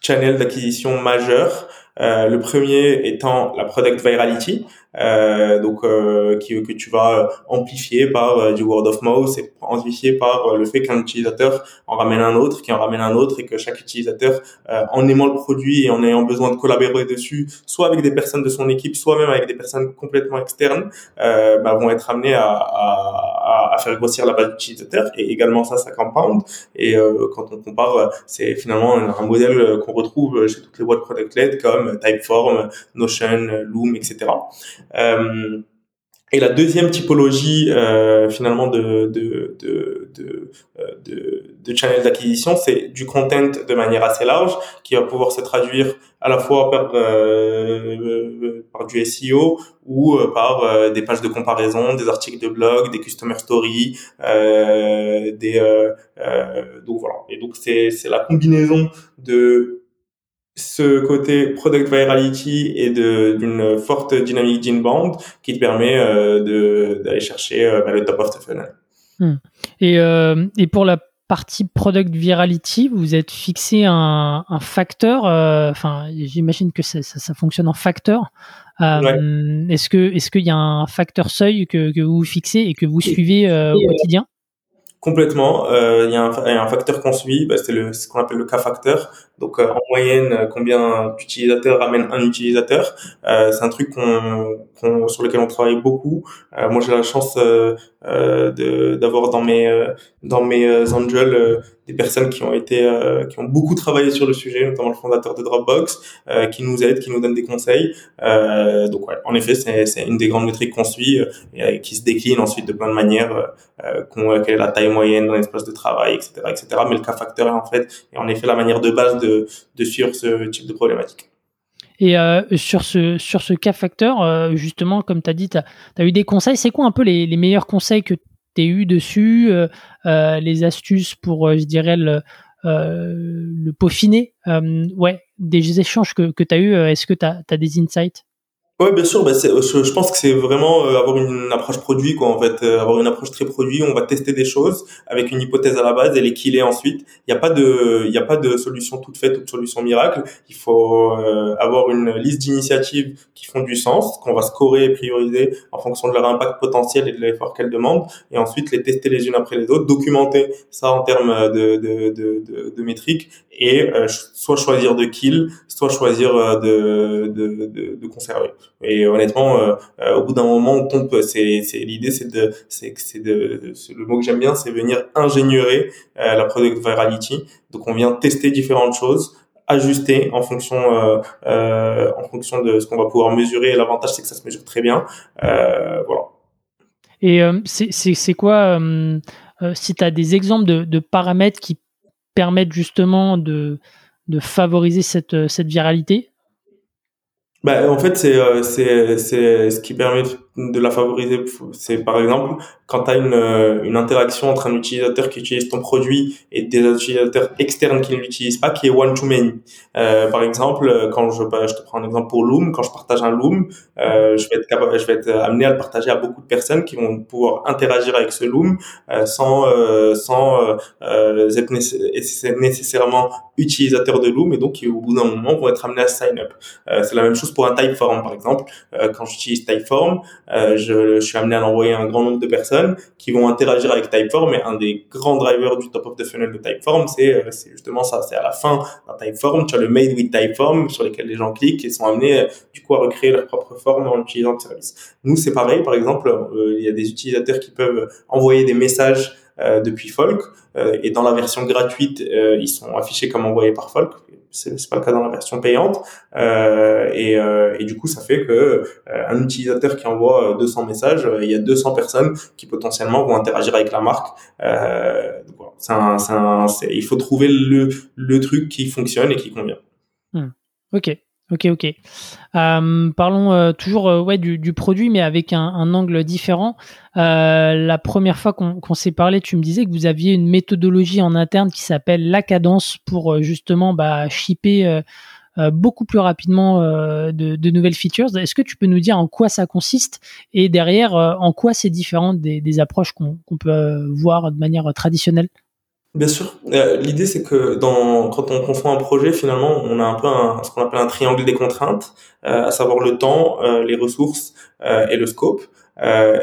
channels d'acquisition majeurs. Euh, le premier étant la product virality, donc euh, qui, que tu vas amplifier par euh, du word of mouth et amplifier par euh, le fait qu'un utilisateur en ramène un autre, qui en ramène un autre et que chaque utilisateur en aimant le produit et en ayant besoin de collaborer dessus, soit avec des personnes de son équipe, soit même avec des personnes complètement externes, bah, vont être amenés à, à, à, faire grossir la base d'utilisateurs et également ça, ça compound et quand on compare, c'est finalement un modèle qu'on retrouve chez toutes les boîtes product-led comme Typeform, Notion, Loom, etc. Euh, et la deuxième typologie euh, finalement de de de de, euh, de, de d'acquisition, c'est du content de manière assez large qui va pouvoir se traduire à la fois par euh, par du SEO ou par des pages de comparaison, des articles de blog, des customer stories, euh, des donc voilà. Et donc c'est c'est la combinaison de ce côté product virality et d'une forte dynamique d'inbound qui te permet euh, d'aller chercher euh, bah, le top of the funnel. Hmm. Et, euh, et pour la partie product virality, vous êtes fixé un, un facteur. Enfin, j'imagine que ça, ça, fonctionne en facteur. Est-ce que est-ce qu'il y a un facteur seuil que, que vous fixez et que vous suivez au quotidien? Complètement. Euh, il y, a un facteur qu'on suit, bah, c'est ce qu'on appelle le K-facteur. Donc euh, en moyenne, euh, combien d'utilisateurs amène un utilisateur euh, C'est un truc qu'on, sur lequel on travaille beaucoup. moi, j'ai la chance de, d'avoir dans mes dans mes angels des personnes qui ont été qui ont beaucoup travaillé sur le sujet, notamment le fondateur de Dropbox, qui nous aide, qui nous donne des conseils. donc ouais, en effet, c'est, c'est une des grandes métriques qu'on suit et qui se décline ensuite de plein de manières. quelle est la taille moyenne dans l'espace de travail, etc., etc. Mais le K-facteur est en fait est en effet la manière de base de de, suivre ce type de problématique. Et euh, sur ce, sur ce cas facteur, euh, justement, comme tu as dit, tu as, eu des conseils. C'est quoi un peu les, meilleurs conseils que tu as eu dessus euh, Les astuces pour, je dirais, le, le peaufiner Ouais, des échanges que, que tu as eu. Est-ce que tu as, as, des insights? Ouais, bien sûr. Bah, je, pense que c'est vraiment euh, avoir une approche produit, quoi. En fait, euh, avoir une approche très produit. On va tester des choses avec une hypothèse à la base et les killer ensuite. Il n'y a pas de, il a pas de solution toute faite ou de solution miracle. Il faut euh, avoir une liste d'initiatives qui font du sens, qu'on va scorer et prioriser en fonction de leur impact potentiel et de l'effort qu'elles demandent, et ensuite les tester les unes après les autres, documenter ça en termes de, de, de, de métriques et soit choisir de kill, soit choisir de, de, de, de conserver. Et honnêtement, euh, euh, au bout d'un moment, on tombe. C'est, c'est l'idée, c'est de, c'est, c'est de, le mot que j'aime bien, c'est venir ingénierer euh, la product virality. Donc, on vient tester différentes choses ajuster en fonction euh, en fonction de ce qu'on va pouvoir mesurer. L'avantage, c'est que ça se mesure très bien. Euh, voilà. Et c'est, c'est, c'est quoi si tu as des exemples de, de, paramètres qui permettent justement de, de favoriser cette, cette viralité? Bah, en fait, c'est euh, c'est c'est ce qui permet de la favoriser. C'est par exemple quand tu as une euh, une interaction entre un utilisateur qui utilise ton produit et des utilisateurs externes qui ne l'utilisent pas, qui est one to many. Euh, par exemple, quand je bah, je te prends un exemple pour Loom, quand je partage un Loom, euh, je vais être je vais être amené à le partager à beaucoup de personnes qui vont pouvoir interagir avec ce Loom euh, sans sans être nécessairement utilisateurs de Loom et donc qui au bout d'un moment vont être amenés à sign up. c'est la même chose pour un Typeform, par exemple. Euh, quand j'utilise Typeform, euh, je, je, suis amené à envoyer un grand nombre de personnes qui vont interagir avec Typeform. Et un des grands drivers du top of the funnel de Typeform, c'est euh, justement ça. C'est à la fin d'un Typeform, tu as le Made with Typeform sur lequel les gens cliquent et sont amenés du coup à recréer leur propre forme en utilisant le service. Nous, c'est pareil. Par exemple, il y a des utilisateurs qui peuvent envoyer des messages depuis Folk et dans la version gratuite, ils sont affichés comme envoyés par Folk c'est pas le cas dans la version payante euh, et, euh, et, du coup ça fait que euh, un utilisateur qui envoie 200 messages il y a 200 personnes qui potentiellement vont interagir avec la marque voilà. il faut trouver le, le truc qui fonctionne et qui convient hmm. ok Ok, ok. Euh, parlons euh, toujours euh, ouais, du, du, produit, mais avec un, un angle différent. la première fois qu'on s'est parlé, tu me disais que vous aviez une méthodologie en interne qui s'appelle la cadence pour justement bah, shipper beaucoup plus rapidement de, de, nouvelles features. Est-ce que tu peux nous dire en quoi ça consiste et derrière en quoi c'est différent des, des approches qu'on peut voir de manière traditionnelle? Bien sûr. Euh, l'idée, c'est que dans, quand on confond un projet, finalement, on a un peu un, ce qu'on appelle un triangle des contraintes, euh, à savoir le temps, euh, les ressources et le scope.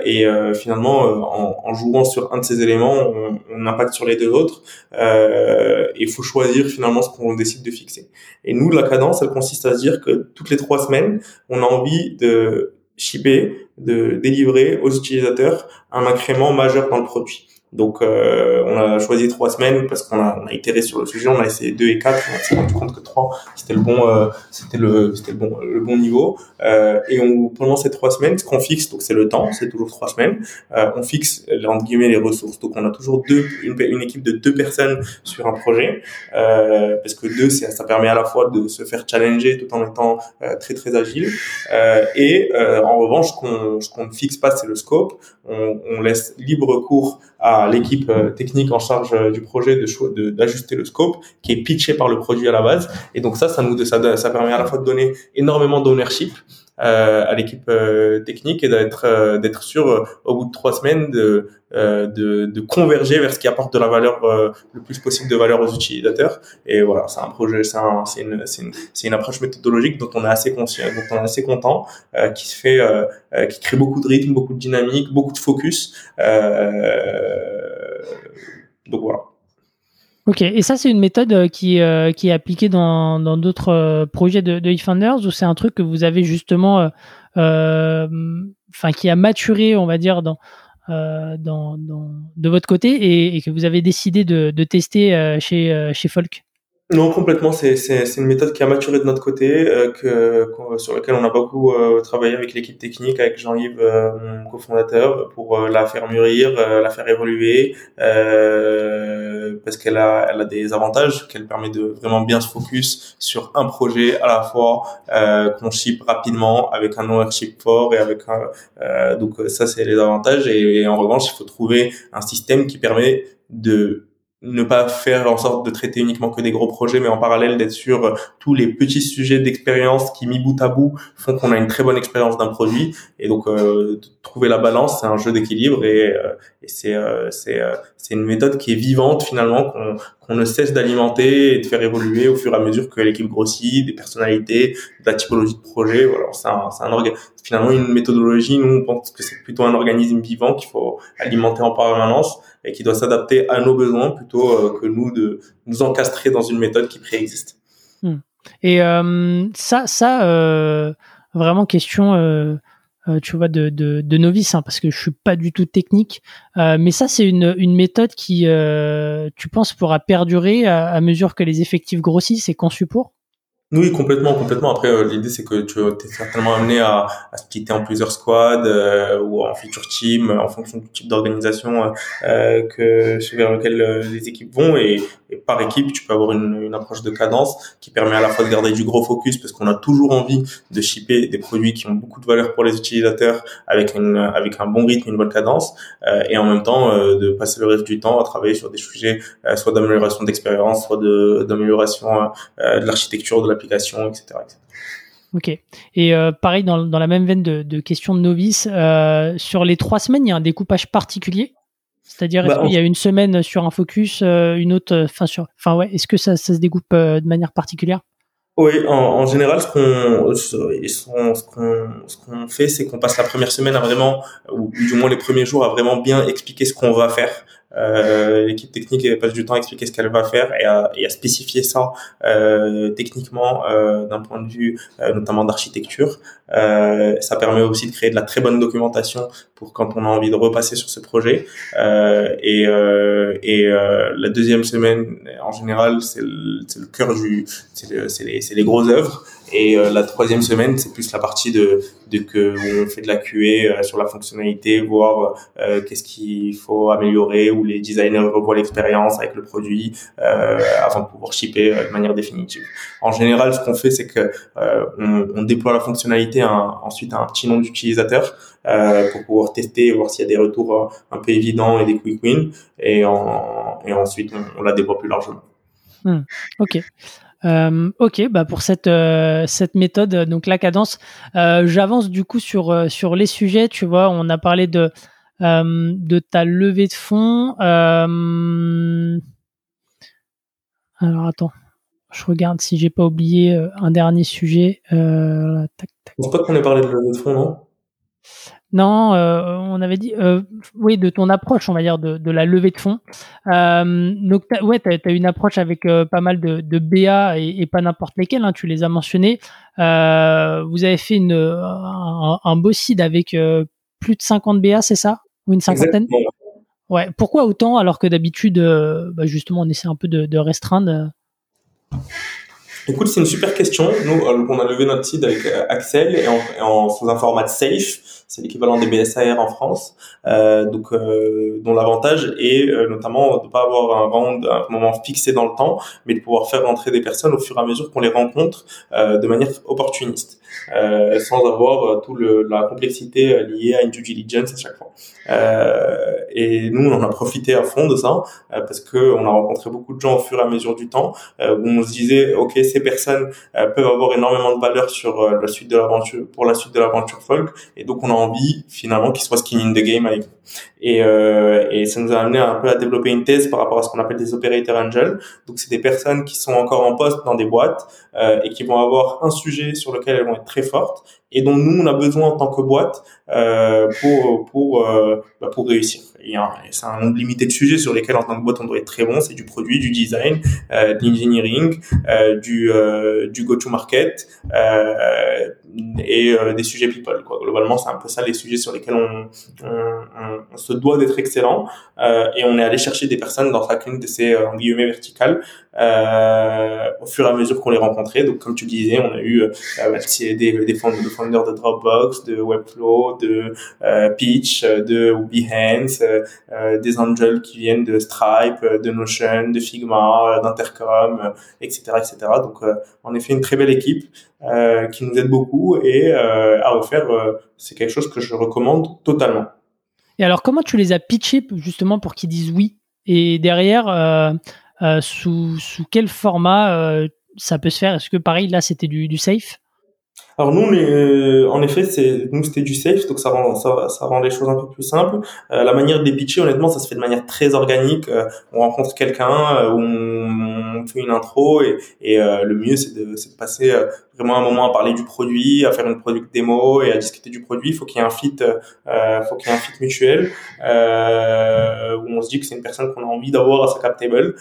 et finalement, en, en, jouant sur un de ces éléments, on, on impacte sur les deux autres. il faut choisir finalement ce qu'on décide de fixer. Et nous, la cadence, elle consiste à se dire que toutes les trois semaines, on a envie de shipper, de délivrer aux utilisateurs un incrément majeur dans le produit. Donc, euh, on a choisi trois semaines parce qu'on a, on a itéré sur le sujet. On a essayé deux et quatre. On s'est rendu compte que trois, c'était le bon, euh, c'était le, c'était le bon, le bon niveau. Euh, et on, pendant ces trois semaines, ce qu'on fixe, donc c'est le temps, c'est toujours trois semaines. Euh, on fixe entre guillemets les ressources. Donc, on a toujours deux, une, équipe de deux personnes sur un projet, euh, parce que deux, ça permet à la fois de se faire challenger tout en étant euh, très très agile. et en revanche, ce qu'on, ce qu'on ne fixe pas, c'est le scope. On, on laisse libre cours à l'équipe euh, technique en charge euh, du projet de d'ajuster le scope qui est pitché par le produit à la base. Et donc ça, ça nous ça, ça permet à la fois de donner énormément d'ownership à l'équipe euh, technique et d'être euh, d'être sûr au bout de trois semaines de, de, de converger vers ce qui apporte de la valeur le plus possible de valeur aux utilisateurs et voilà c'est un projet c'est un, c'est une c'est une, une, approche méthodologique dont on est assez conscient dont on est assez content qui se fait qui crée beaucoup de rythme beaucoup de dynamique beaucoup de focus donc voilà. Ok, et ça c'est une méthode qui, qui est appliquée dans d'autres projets de, de ou c'est un truc que vous avez justement, enfin qui a maturé, on va dire, dans, dans, dans, de votre côté et, et, que vous avez décidé de, de tester chez, chez Folk? Non, complètement. C'est, c'est, une méthode qui a maturé de notre côté, euh, que, sur laquelle on a beaucoup euh, travaillé avec l'équipe technique, avec Jean-Yves, euh, mon cofondateur, pour la faire mûrir, la faire évoluer, parce qu'elle a, elle a des avantages, qu'elle permet de vraiment bien se focus sur un projet à la fois, qu'on ship rapidement, avec un ownership fort et avec un, donc ça c'est les avantages. et en revanche, il faut trouver un système qui permet de ne pas faire en sorte de traiter uniquement que des gros projets, mais en parallèle d'être sur tous les petits sujets d'expérience qui, mis bout à bout, font qu'on a une très bonne expérience d'un produit. Et donc, euh, trouver la balance, c'est un jeu d'équilibre et, euh, c'est euh, c'est une méthode qui est vivante finalement, qu'on ne cesse d'alimenter et de faire évoluer au fur et à mesure que l'équipe grossit, des personnalités, de la typologie de projet. Voilà, c'est un, un finalement une méthodologie. Nous, on pense que c'est plutôt un organisme vivant qu'il faut alimenter en permanence et qui doit s'adapter à nos besoins plutôt euh, que nous de nous encastrer dans une méthode qui préexiste. Hmm. Et euh, ça, euh, vraiment question euh, tu vois, de, de, de novice, hein, parce que je suis pas du tout technique. Euh, mais ça, c'est une, une méthode qui, euh, tu penses, pourra perdurer à, à, mesure que les effectifs grossissent et conçu pour oui, complètement, complètement. Après, euh, l'idée c'est que tu es certainement amené à, à splitter en plusieurs squads euh, ou en feature team en fonction du type d'organisation euh, que vers lequel euh, les équipes vont et, et, par équipe, tu peux avoir une, une, approche de cadence qui permet à la fois de garder du gros focus parce qu'on a toujours envie de shipper des produits qui ont beaucoup de valeur pour les utilisateurs avec une avec un bon rythme, une bonne cadence et en même temps de passer le reste du temps à travailler sur des sujets soit d'amélioration d'expérience, soit de d'amélioration de l'architecture de la etc. Ok. Et euh, pareil, dans, dans, la même veine de, de questions de novice, euh, sur les trois semaines, il y a un découpage particulier? C'est-à-dire, est-ce bah, qu'il y a une semaine sur un focus, euh, une autre, enfin sur, enfin ouais, est-ce que ça, ça se découpe de manière particulière? Oui, en, en, général, ce qu'on ce qu'on ce qu'on fait, c'est qu'on passe la première semaine à vraiment, ou du moins les premiers jours, à vraiment bien expliquer ce qu'on va faire. Euh, l'équipe technique passe du temps à expliquer ce qu'elle va faire et à, et à spécifier ça euh, techniquement euh, d'un point de vue euh, notamment d'architecture. Euh, ça permet aussi de créer de la très bonne documentation pour quand on a envie de repasser sur ce projet. et et la deuxième semaine, en général, c'est le, le cœur du, c'est les, les grosses œuvres. Et euh, la troisième semaine, c'est plus la partie de, de que on fait de la QA euh, sur la fonctionnalité, voir euh, qu'est-ce qu'il faut améliorer, où les designers revoient l'expérience avec le produit avant de pouvoir shipper de manière définitive. En général, ce qu'on fait, c'est que on, on, déploie la fonctionnalité ensuite à un petit nombre d'utilisateurs pour pouvoir tester, voir s'il y a des retours un peu évidents et des quick wins, et, en, et ensuite on, la déploie plus largement. Hmm. ok. Euh, ok, bah pour cette euh, cette méthode, donc la cadence, euh, j'avance du coup sur euh, sur les sujets. Tu vois, on a parlé de euh, de ta levée de fonds. alors attends, je regarde si j'ai pas oublié un dernier sujet. tac, tac. Je pense pas qu'on ait parlé de levée de fonds, non? Non, euh, on avait dit, euh, oui, de ton approche, on va dire, de, de la levée de fonds. Euh, donc, ouais, tu as, une approche avec pas mal de, de BA et, et pas n'importe lesquels, hein, tu les as mentionnés. Vous avez fait une, un, un beau seed avec plus de 50 BA, c'est ça? Ou une cinquantaine? Ouais. Pourquoi autant alors que d'habitude, bah, justement, on essaie un peu de, de restreindre Écoute, c'est une super question. Nous, on a levé notre seed avec Axel et en, en sous un format safe. C'est l'équivalent des BSAR en France, euh, donc euh, dont l'avantage est euh, notamment de pas avoir un round un moment fixé dans le temps, mais de pouvoir faire rentrer des personnes au fur et à mesure qu'on les rencontre euh, de manière opportuniste, euh, sans avoir tout le, la complexité liée à une due diligence à chaque fois. et nous, on en a profité à fond de ça parce que on a rencontré beaucoup de gens au fur et à mesure du temps où on se disait, ok, ces personnes peuvent avoir énormément de valeur sur la suite de l'aventure, pour la suite de l'aventure folk, et donc on a envie finalement qu'ils soient skin in the game avec Et, euh, et ça nous a amené un peu à développer une thèse par rapport à ce qu'on appelle des operator angels. Donc c'est des personnes qui sont encore en poste dans des boîtes euh, et qui vont avoir un sujet sur lequel elles vont être très fortes et dont nous on a besoin en tant que boîte euh, pour pour euh, bah, pour réussir. c'est un nombre limité de sujets sur lesquels en tant que boîte on doit être très bon. C'est du produit, du design, euh, de l'engineering, euh, du, euh, du go-to-market euh, et euh, des sujets people. Quoi. Globalement, c'est un peu ça les sujets sur lesquels on, on, on, se doit d'être excellent et on est allé chercher des personnes dans chacune de ces en guillemets verticales au fur et à mesure qu'on les rencontrait. Donc, comme tu disais, on a eu des, des, des founders de Dropbox, de Webflow, de Pitch, de Behance, des angels qui viennent de Stripe, de Notion, de Figma, d'Intercom, etc., etc. Donc, en effet, une très belle équipe euh, qui nous aide beaucoup et euh, à refaire, euh, c'est quelque chose que je recommande totalement. Et alors, comment tu les as pitchés justement pour qu'ils disent oui? Et derrière, sous, sous quel format ça peut se faire? Est-ce que pareil, là, c'était du safe? Alors nous, les, en effet, c'est nous c'était du safe, donc ça rend ça, ça, rend les choses un peu plus simples. Euh, la manière de pitcher, honnêtement, ça se fait de manière très organique. Euh, on rencontre quelqu'un, euh, on, fait une intro, et, et le mieux c'est de, de, passer vraiment un moment à parler du produit, à faire une product démo et à discuter du produit. Il faut qu'il y ait un fit, faut qu'il y ait un fit mutuel où on se dit que c'est une personne qu'on a envie d'avoir à sa cap table.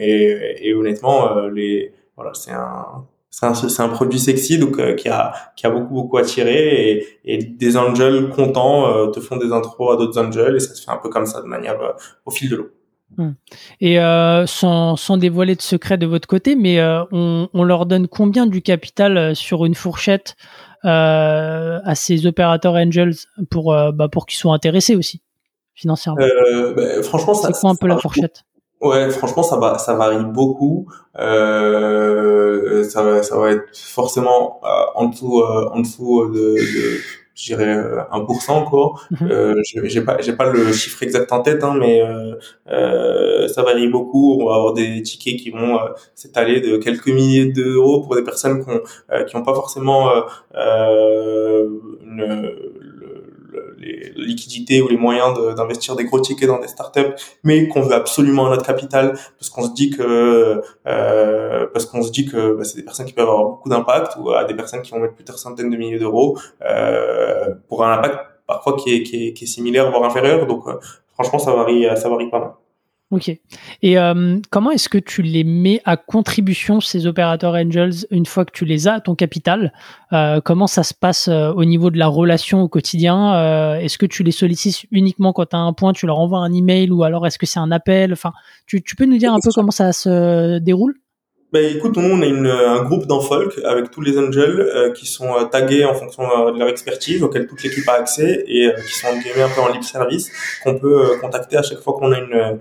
et, et honnêtement, les voilà, c'est un c'est un, un, produit sexy donc euh, qui a qui a beaucoup beaucoup attiré et, et des angels contents euh, te font des intros à d'autres angels et ça se fait un peu comme ça de manière euh, au fil de l'eau. Hum. Et sans, sans dévoiler de secret de votre côté, mais on, on, leur donne combien du capital sur une fourchette à ces opérateurs angels pour bah, pour qu'ils soient intéressés aussi financièrement? Bah, franchement, c'est quoi un peu la fourchette? Ouais, franchement, ça va, ça varie beaucoup. Euh, ça va, ça va être forcément euh, en dessous, euh, en dessous de, de je dirais 1% quoi. Mhm. Euh, j'ai pas, j'ai pas le chiffre exact en tête, hein, mais euh, ça varie beaucoup. On va avoir des tickets qui vont s'étaler de quelques milliers d'euros pour des personnes qui ont, qui ont pas forcément une les liquidités ou les moyens d'investir des gros tickets dans des startups, mais qu'on veut absolument notre capital parce qu'on se dit que euh, parce qu'on se dit que bah, c'est des personnes qui peuvent avoir beaucoup d'impact ou à des personnes qui vont mettre plusieurs centaines de milliers d'euros euh, pour un impact parfois qui est, qui est, qui est similaire voire inférieur. Donc euh, franchement ça varie ça varie pas mal. Ok. Et euh, comment est-ce que tu les mets à contribution, ces opérateurs angels, une fois que tu les as à ton capital? Euh, Comment ça se passe euh, au niveau de la relation au quotidien? Est-ce que tu les sollicites uniquement quand tu as un point, tu leur envoies un email ou alors est-ce que c'est un appel? Enfin, tu, tu peux nous dire un peu comment ça se déroule? Ben écoute, nous on a une, un groupe dans Folk avec tous les angels euh, qui sont euh, tagués en fonction euh, de leur expertise, auxquels toute l'équipe a accès et qui sont un peu en libre service, qu'on peut contacter à chaque fois qu'on a une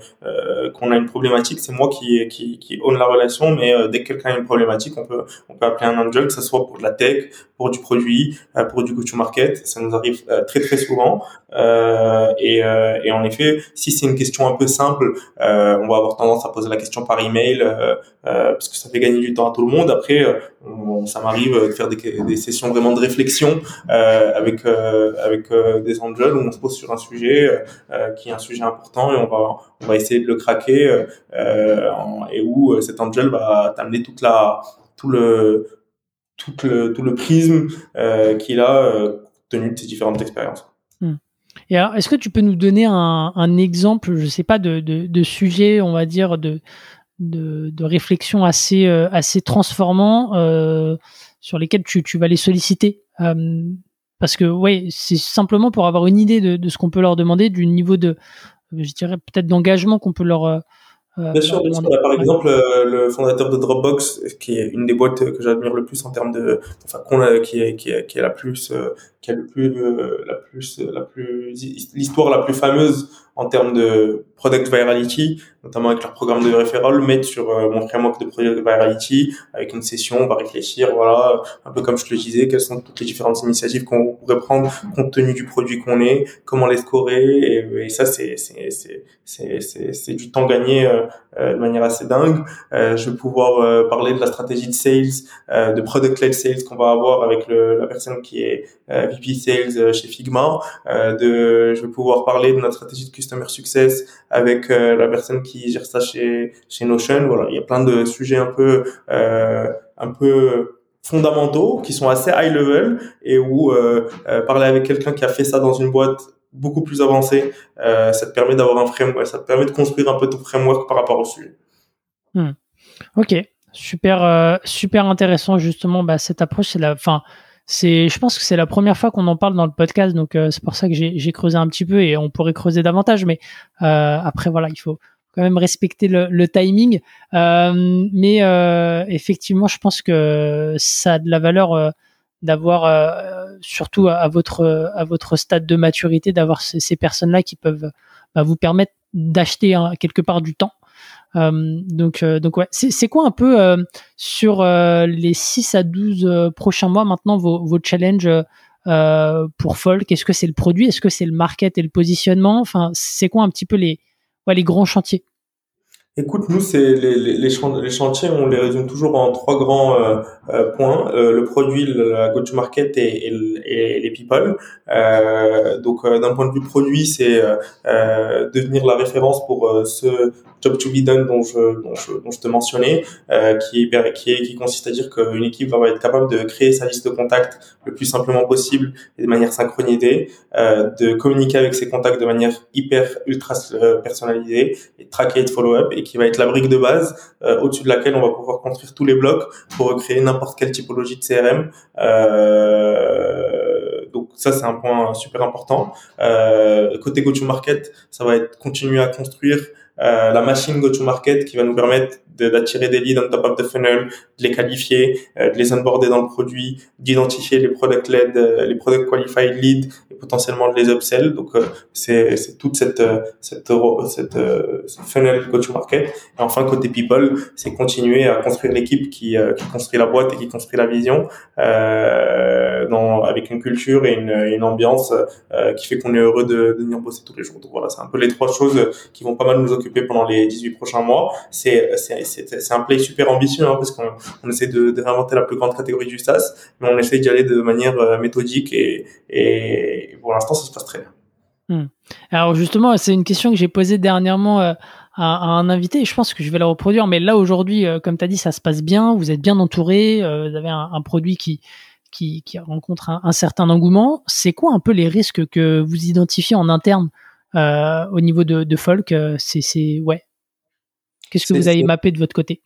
qu'on a une problématique. C'est moi qui qui qui own la relation, mais dès que quelqu'un a une problématique, on peut on peut appeler un angel, que ce soit pour de la tech, pour du produit, pour du go-to-market. Ça nous arrive très très souvent. et et en effet, si c'est une question un peu simple, on va avoir tendance à poser la question par email parce que ça fait gagner du temps à tout le monde. Après, euh, ça m'arrive de faire des, sessions vraiment de réflexion euh, avec euh, avec des angels où on se pose sur un sujet qui est un sujet important et on va on va essayer de le craquer et où cet angel va t'amener toute la tout le tout le tout le prisme qu'il a tenu de ses différentes expériences. Hmm. Et alors, est-ce que tu peux nous donner un, exemple, je sais pas, de, de sujet, on va dire, de, de, de réflexion assez, euh, assez transformants euh, sur lesquels tu, tu vas les solliciter. Euh, parce que, ouais, c'est simplement pour avoir une idée de, de ce qu'on peut leur demander, du niveau de, je dirais peut-être d'engagement qu'on peut leur, euh, bien sûr, bien sûr. par exemple, euh, le fondateur de Dropbox, qui est une des boîtes que j'admire le plus en termes de, enfin, qui est, qui est, qui est la plus, euh, qui a le plus, la plus, la plus, l'histoire la plus fameuse en termes de product virality, notamment avec leur programme de referral, mettre sur mon framework de product virality avec une session, on va réfléchir, voilà, un peu comme je te le disais, quelles sont toutes les différentes initiatives qu'on pourrait prendre compte tenu du produit qu'on est, comment les scorer, et, ça c'est c'est c'est c'est c'est du temps gagné euh, de manière assez dingue. Euh, je vais pouvoir euh, parler de la stratégie de sales, de product-led sales qu'on va avoir avec le, la personne qui est VP Sales chez Figma. de, je vais pouvoir parler de notre stratégie de customer success avec la personne qui gère ça chez chez Notion. Voilà, il y a plein de sujets un peu un peu fondamentaux qui sont assez high level et où parler avec quelqu'un qui a fait ça dans une boîte beaucoup plus avancé, ça te permet d'avoir un framework, ça te permet de construire un peu ton framework par rapport au sujet. Hmm. Ok, super, super intéressant justement bah, cette approche. C'est la, fin, c'est, je pense que c'est la première fois qu'on en parle dans le podcast, donc c'est pour ça que j'ai creusé un petit peu et on pourrait creuser davantage. Mais après voilà, il faut quand même respecter le, timing. Euh, mais euh, effectivement, je pense que ça a de la valeur euh, d'avoir, surtout à, votre à votre stade de maturité, d'avoir ces, personnes-là qui peuvent bah, vous permettre d'acheter quelque part du temps. Donc, donc ouais, c'est quoi un peu sur les 6 à 12 prochains mois maintenant vos, vos challenges pour Folk? Est-ce que c'est le produit? Est-ce que c'est le market et le positionnement? Enfin, c'est quoi un petit peu les, ouais, les grands chantiers? Écoute, nous, c'est les, les, les, chantiers, on les résume toujours en trois grands euh, euh, points euh, le produit, la go-to-market et, et, les people. donc, d'un point de vue produit, c'est devenir la référence pour ce job to be done dont je, dont je, dont je te mentionnais, qui, est, qui, est, qui consiste à dire qu'une équipe va être capable de créer sa liste de contacts le plus simplement possible et de manière synchronisée, de communiquer avec ses contacts de manière hyper ultra personnalisée et traquer et de follow-up qui va être la brique de base euh, au-dessus de laquelle on va pouvoir construire tous les blocs pour créer n'importe quelle typologie de CRM. Euh, donc ça c'est un point super important. Euh, côté go-to-market, ça va être continuer à construire euh, la machine go-to-market qui va nous permettre d'attirer des leads on top of the funnel, de les qualifier, euh, de les onboarder dans le produit, d'identifier les product led, euh, les product qualified leads et potentiellement de les upsell. Donc c'est c'est toute cette cette cette, cette funnel go-to-market. Et enfin côté people, c'est continuer à construire l'équipe qui qui construit la boîte et qui construit la vision dans avec une culture et une, une ambiance qui fait qu'on est heureux de, de venir bosser tous les jours. Donc voilà, c'est un peu les trois choses qui vont pas mal nous occuper pendant les 18 prochains mois. C'est c'est un play super ambitieux hein, parce qu'on on essaie de, de, réinventer la plus grande catégorie du SaaS, mais on essaie d'y aller de manière euh, méthodique et, et pour l'instant ça se passe très bien. Hmm. Alors justement, c'est une question que j'ai posée dernièrement euh, à, un invité et je pense que je vais la reproduire. Mais là aujourd'hui, euh, comme tu as dit, ça se passe bien, vous êtes bien entouré, vous avez un, produit qui, qui, qui rencontre un, un, certain engouement. C'est quoi un peu les risques que vous identifiez en interne euh, au niveau de, de folk, euh, c'est ouais. Qu'est-ce que vous avez mappé de votre côté?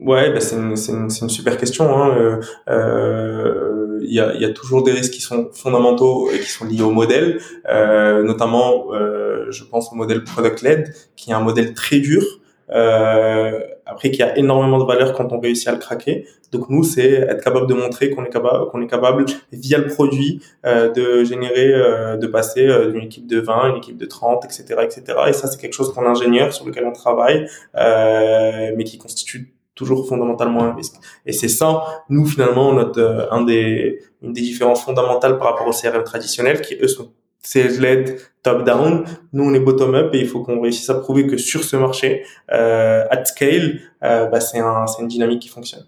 Ouais, bah c'est une, une, une, super question. Hein. Euh, euh, il y, a, y, a, toujours des risques qui sont fondamentaux et qui sont liés au modèle, euh, notamment, euh, je pense au modèle product-led, qui est un modèle très dur, euh, après qui a énormément de valeur quand on réussit à le craquer. Donc nous, c'est être capable de montrer qu'on est capable, qu'on est capable via le produit euh, de générer, de passer d'une équipe de 20 à une équipe de 30, etc., etc. Et ça, c'est quelque chose qu'on ingénieur sur lequel on travaille, mais qui constitue toujours fondamentalement un risque. Et c'est ça, nous finalement, notre euh, un des une des différences fondamentales par rapport au CRM traditionnel, qui eux sont sales-led, top-down. Nous, on est bottom-up et il faut qu'on réussisse à prouver que sur ce marché, euh, at scale, euh, bah, c'est un, une dynamique qui fonctionne.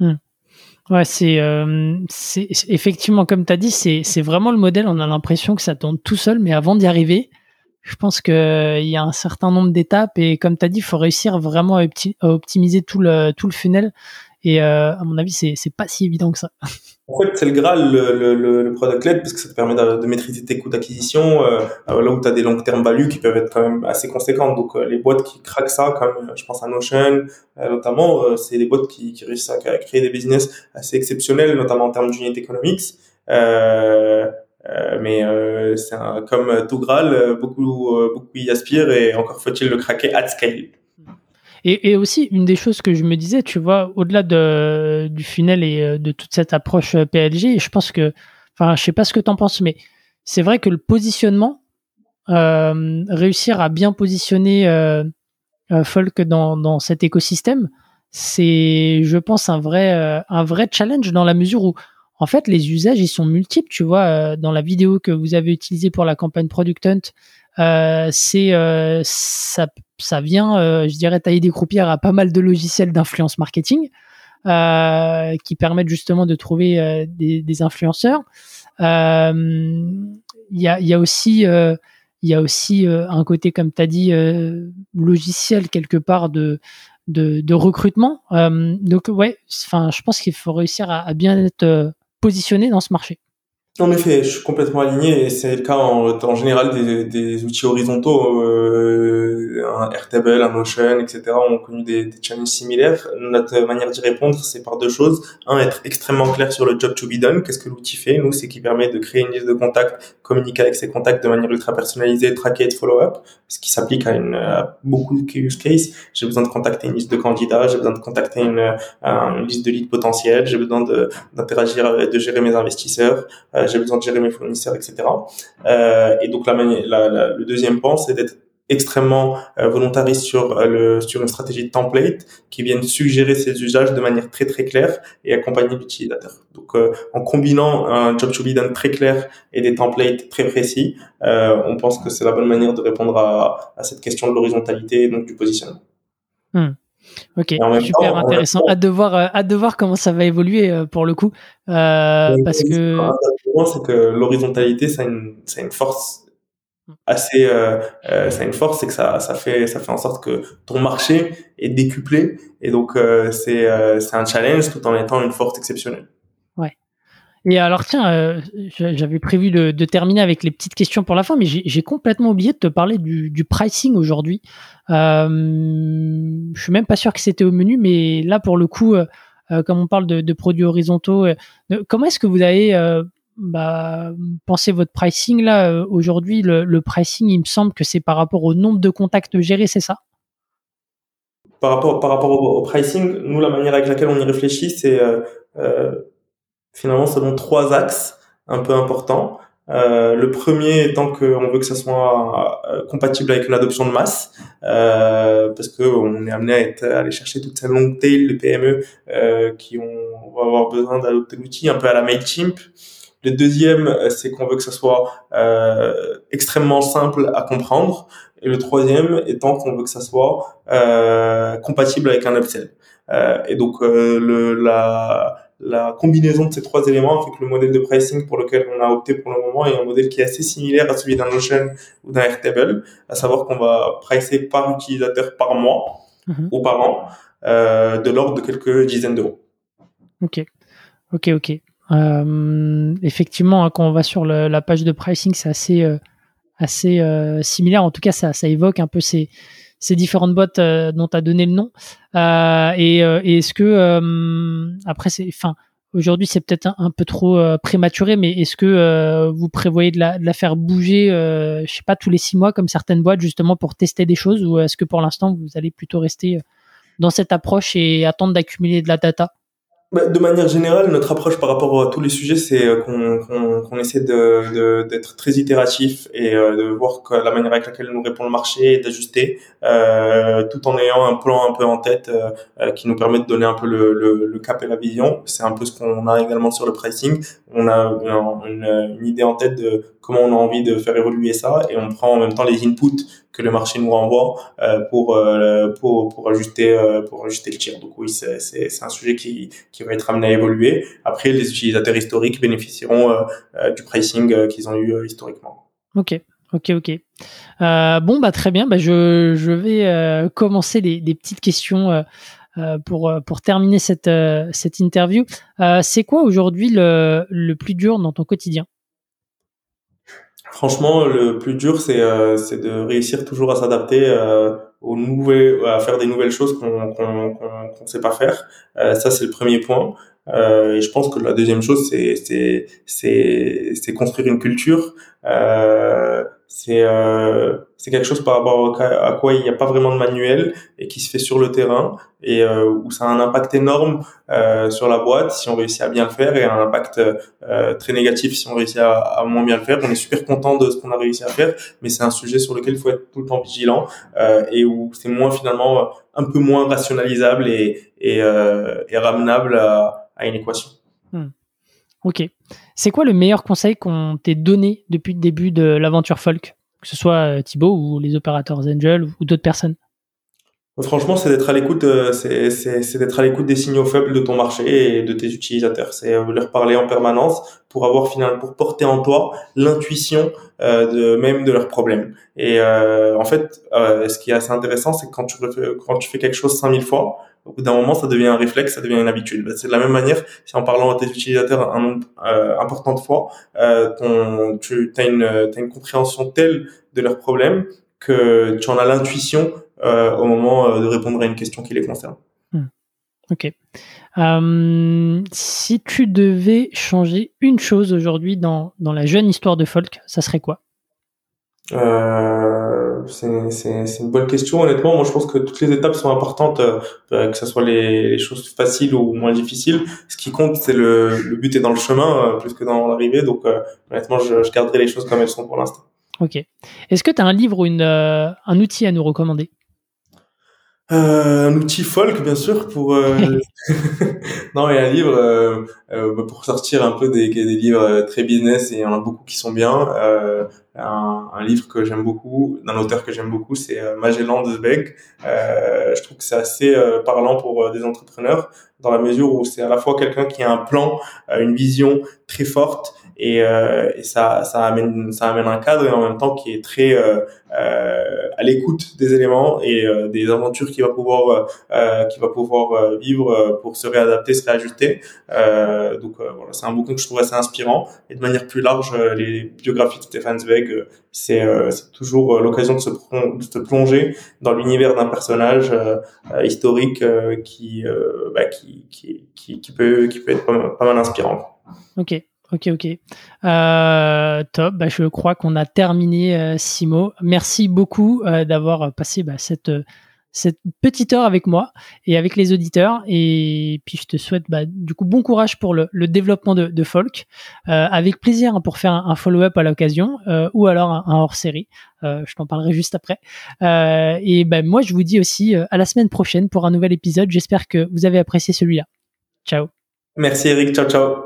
Hmm. Ouais, c'est euh, effectivement, comme tu as dit, c'est vraiment le modèle. On a l'impression que ça tourne tout seul, mais avant d'y arriver, je pense qu'il y a un certain nombre d'étapes et comme tu as dit, il faut réussir vraiment à, optimiser tout le, tout le funnel. Et euh, à mon avis, c'est pas si évident que ça. En fait, c'est le Graal, le, le, le, product led, parce que ça te permet de, maîtriser tes coûts d'acquisition, euh, euh là où tu as des long term value qui peuvent être quand même assez conséquentes. Donc, euh, les boîtes qui craquent ça, comme je pense à Notion, notamment, c'est des boîtes qui, qui réussissent à créer des business assez exceptionnels, notamment en termes d'unit economics. Euh, mais c'est comme tout Graal, beaucoup, beaucoup y aspirent et encore faut-il le craquer at scale. Et, aussi, une des choses que je me disais, tu vois, au-delà de, du funnel et euh, de toute cette approche euh, PLG, je pense que, enfin, je sais pas ce que tu en penses, mais c'est vrai que le positionnement, euh, réussir à bien positionner euh, euh, Folk dans, dans cet écosystème, c'est, je pense, un vrai, un vrai challenge dans la mesure où, en fait, les usages, ils sont multiples. Tu vois, dans la vidéo que vous avez utilisée pour la campagne Product Hunt, euh, c'est euh, ça, ça vient, euh, je dirais, tailler des croupières à pas mal de logiciels d'influence marketing qui permettent justement de trouver des, des, influenceurs. Il y a, y, a, aussi il y a aussi un côté, comme tu as dit, logiciel quelque part de, de, de recrutement. donc ouais, enfin, je pense qu'il faut réussir à, à bien être positionné dans ce marché. En effet, je suis complètement aligné et c'est le cas en, en général des, des, outils horizontaux. Euh, un Airtable, un Notion, etc. ont connu des, des challenges similaires. Notre manière d'y répondre, c'est par deux choses. Un, être extrêmement clair sur le job to be done. Qu'est-ce que l'outil fait Nous, c'est qui permet de créer une liste de contacts, communiquer avec ses contacts de manière ultra personnalisée, traquer et de follow-up, ce qui s'applique à, une, à beaucoup de use cases. J'ai besoin de contacter une liste de candidats, j'ai besoin de contacter une, une liste de leads potentiels, j'ai besoin d'interagir, de, gérer mes investisseurs. Euh, j'ai besoin de gérer mes fournisseurs, etc. Euh, et donc la, la, le deuxième point, c'est d'être extrêmement euh, volontariste sur euh, le sur une stratégie de template qui vienne suggérer ses usages de manière très très claire et accompagner l'utilisateur. Donc euh, en combinant un job to be done très clair et des templates très précis, on pense que c'est la bonne manière de répondre à, à cette question de l'horizontalité et donc du positionnement. Hmm. Ok, super intéressant. Hâte de voir, hâte de voir comment ça va évoluer pour le coup, parce que c'est que l'horizontalité, ça a une, ça a une force assez, euh, euh, ça a une force, c'est que ça, ça fait, ça fait en sorte que ton marché est décuplé, et donc euh, c'est, euh, c'est un challenge tout en étant une force exceptionnelle. Et alors tiens, euh, j'avais prévu de, terminer avec les petites questions pour la fin, mais j'ai complètement oublié de te parler du, pricing aujourd'hui. Euh, je suis même pas sûr que c'était au menu, mais là pour le coup, comme on parle de, produits horizontaux, comment est-ce que vous avez bah, pensez votre pricing là euh, aujourd'hui? Le, pricing il me semble que c'est par rapport au nombre de contacts gérés c'est ça? Par rapport par rapport au, pricing nous la manière avec laquelle on y réfléchit c'est euh, euh, finalement selon trois axes un peu importants le premier étant qu'on veut que ça soit compatible avec une adoption de masse, parce que on est amené à, être, à aller chercher toute cette longue tail de PME qui ont, vont avoir besoin d'adopter l'outil un peu à la Mailchimp, le deuxième, euh, c'est qu'on veut que ce soit euh, extrêmement simple à comprendre. Et le troisième étant qu'on veut que ça soit euh, compatible avec un upsell. Euh, et donc euh, le, la, la combinaison de ces trois éléments fait que le modèle de pricing pour lequel on a opté pour le moment est un modèle qui est assez similaire à celui d'un Notion ou d'un Airtable, à savoir qu'on va pricer par utilisateur par mois mhm. ou par an, euh, de l'ordre de quelques dizaines d'euros. Ok, ok, ok. Euh, effectivement, hein, quand on va sur la page de pricing, c'est assez, euh, assez similaire. En tout cas, ça, ça évoque un peu ces, ces différentes boîtes dont tu as donné le nom. et, et est-ce que, après, c'est, enfin, aujourd'hui, c'est peut-être un, peu trop prématuré, mais est-ce que vous prévoyez de la, faire bouger, je sais pas, tous les six mois, comme certaines boîtes, justement, pour tester des choses, ou est-ce que pour l'instant, vous allez plutôt rester dans cette approche et attendre d'accumuler de la data? De manière générale, notre approche par rapport à tous les sujets, c'est euh, qu'on essaie d'être de, d'être très itératif et euh, de voir que la manière avec laquelle nous répond le marché et d'ajuster, euh, tout en ayant un plan un peu en tête euh, qui nous permet de donner un peu le, le, le cap et la vision. C'est un peu ce qu'on a également sur le pricing. On a une, une, idée en tête de comment on a envie de faire évoluer ça et on prend en même temps les inputs que le marché nous renvoie euh, pour, euh, pour, pour, ajuster, euh, pour ajuster le tir. Donc oui, c'est, c'est, c'est un sujet qui, qui va être amené à évoluer. Après, les utilisateurs historiques bénéficieront du pricing qu'ils ont eu historiquement. Ok. Ok, ok. Euh, bon, bah très bien. Bah, je, je vais euh, commencer les, des petites questions euh, pour pour terminer cette cette interview. c'est quoi aujourd'hui le, le plus dur dans ton quotidien? Franchement, le plus dur, c'est euh, de réussir toujours à s'adapter euh, aux nouvelles, à faire des nouvelles choses qu'on qu'on qu'on sait pas faire. Euh, ça, c'est le premier point. Euh, et je pense que la deuxième chose, c'est construire une culture. Euh, c'est euh, c'est quelque chose par rapport à quoi il n'y a pas vraiment de manuel et qui se fait sur le terrain et euh, où ça a un impact énorme euh, sur la boîte si on réussit à bien le faire et un impact euh, très négatif si on réussit à, moins bien le faire. On est super content de ce qu'on a réussi à faire, mais c'est un sujet sur lequel il faut être tout le temps vigilant et où c'est moins finalement un peu moins rationalisable et, et, ramenable à, à une équation. Hmm. Ok. C'est quoi le meilleur conseil qu'on t'ait donné depuis le début de l'aventure folk? Que ce soit euh, Thibaut ou les opérateurs Angel ou d'autres personnes Franchement, c'est d'être à l'écoute, euh, c'est, d'être à l'écoute des signaux faibles de ton marché et de tes utilisateurs. C'est euh, leur parler en permanence pour avoir finalement, pour porter en toi l'intuition même de leurs problèmes. Et en fait, ce qui est assez intéressant, c'est quand quand tu fais quelque chose 5000 fois, au bout d'un moment, ça devient un réflexe, ça devient une habitude. C'est de la même manière, si en parlant à tes utilisateurs un nombre important de fois, ton, tu as une, as une compréhension telle de leurs problèmes que tu en as l'intuition euh, au moment euh, de répondre à une question qui les concerne. Hmm. Ok. Euh, si tu devais changer une chose aujourd'hui dans, dans la jeune histoire de folk, ça serait quoi? Euh, c'est une bonne question. Honnêtement, moi je pense que toutes les étapes sont importantes, que ce soit les, les, choses faciles ou moins difficiles. Ce qui compte, c'est le, le but est dans le chemin plus que dans l'arrivée. Donc honnêtement, je, je garderai les choses comme elles sont pour l'instant. Ok. Est-ce que tu as un livre ou une, un outil à nous recommander? Euh, un outil folk bien sûr pour euh... non mais un livre euh, euh, bah, pour sortir un peu des, des livres euh, très business et il y en a beaucoup qui sont bien un, un, livre que j'aime beaucoup d'un auteur que j'aime beaucoup c'est Magellan de Zweig je trouve que c'est assez parlant pour des entrepreneurs dans la mesure où c'est à la fois quelqu'un qui a un plan une vision très forte et, euh, et, ça, ça amène ça amène un cadre et en même temps qui est très euh, euh, à l'écoute des éléments et euh, des aventures qu'il va pouvoir euh, qu'il va pouvoir vivre pour se réadapter, se réajuster. donc voilà, c'est un bouquin que je trouve assez inspirant et de manière plus large, les biographies de Stefan Zweig, c'est toujours l'occasion de se, plonger dans l'univers d'un personnage historique qui, bah, qui, qui, peut qui peut être pas mal inspirant. Ok. Ok, ok. Euh, top. Bah, je crois qu'on a terminé, euh, Simo. Merci beaucoup euh, d'avoir passé bah, cette, cette petite heure avec moi et avec les auditeurs. Et puis, je te souhaite bah, du coup bon courage pour le, le développement de, de Folk. avec plaisir hein, pour faire un, follow-up à l'occasion ou alors un, hors-série. je t'en parlerai juste après. et ben moi, je vous dis aussi à la semaine prochaine pour un nouvel épisode. J'espère que vous avez apprécié celui-là. Ciao. Merci Eric. Ciao, ciao.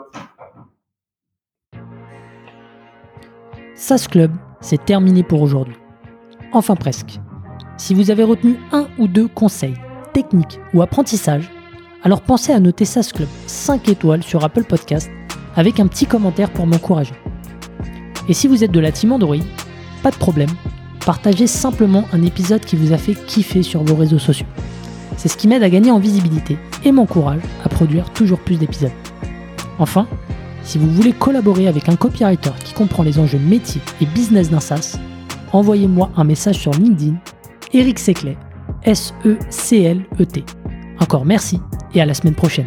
SAS Club, c'est terminé pour aujourd'hui. Enfin presque. Si vous avez retenu un ou deux conseils, techniques ou apprentissages, alors pensez à noter SAS Club 5 étoiles sur Apple Podcast avec un petit commentaire pour m'encourager. Et si vous êtes de la team Android, pas de problème, partagez simplement un épisode qui vous a fait kiffer sur vos réseaux sociaux. C'est ce qui m'aide à gagner en visibilité et m'encourage à produire toujours plus d'épisodes. Enfin, si vous voulez collaborer avec un copywriter qui comprend les enjeux métiers et business d'un SaaS, envoyez-moi un message sur LinkedIn, Eric Seclet, S-E-C-L-E-T. Encore merci et à la semaine prochaine.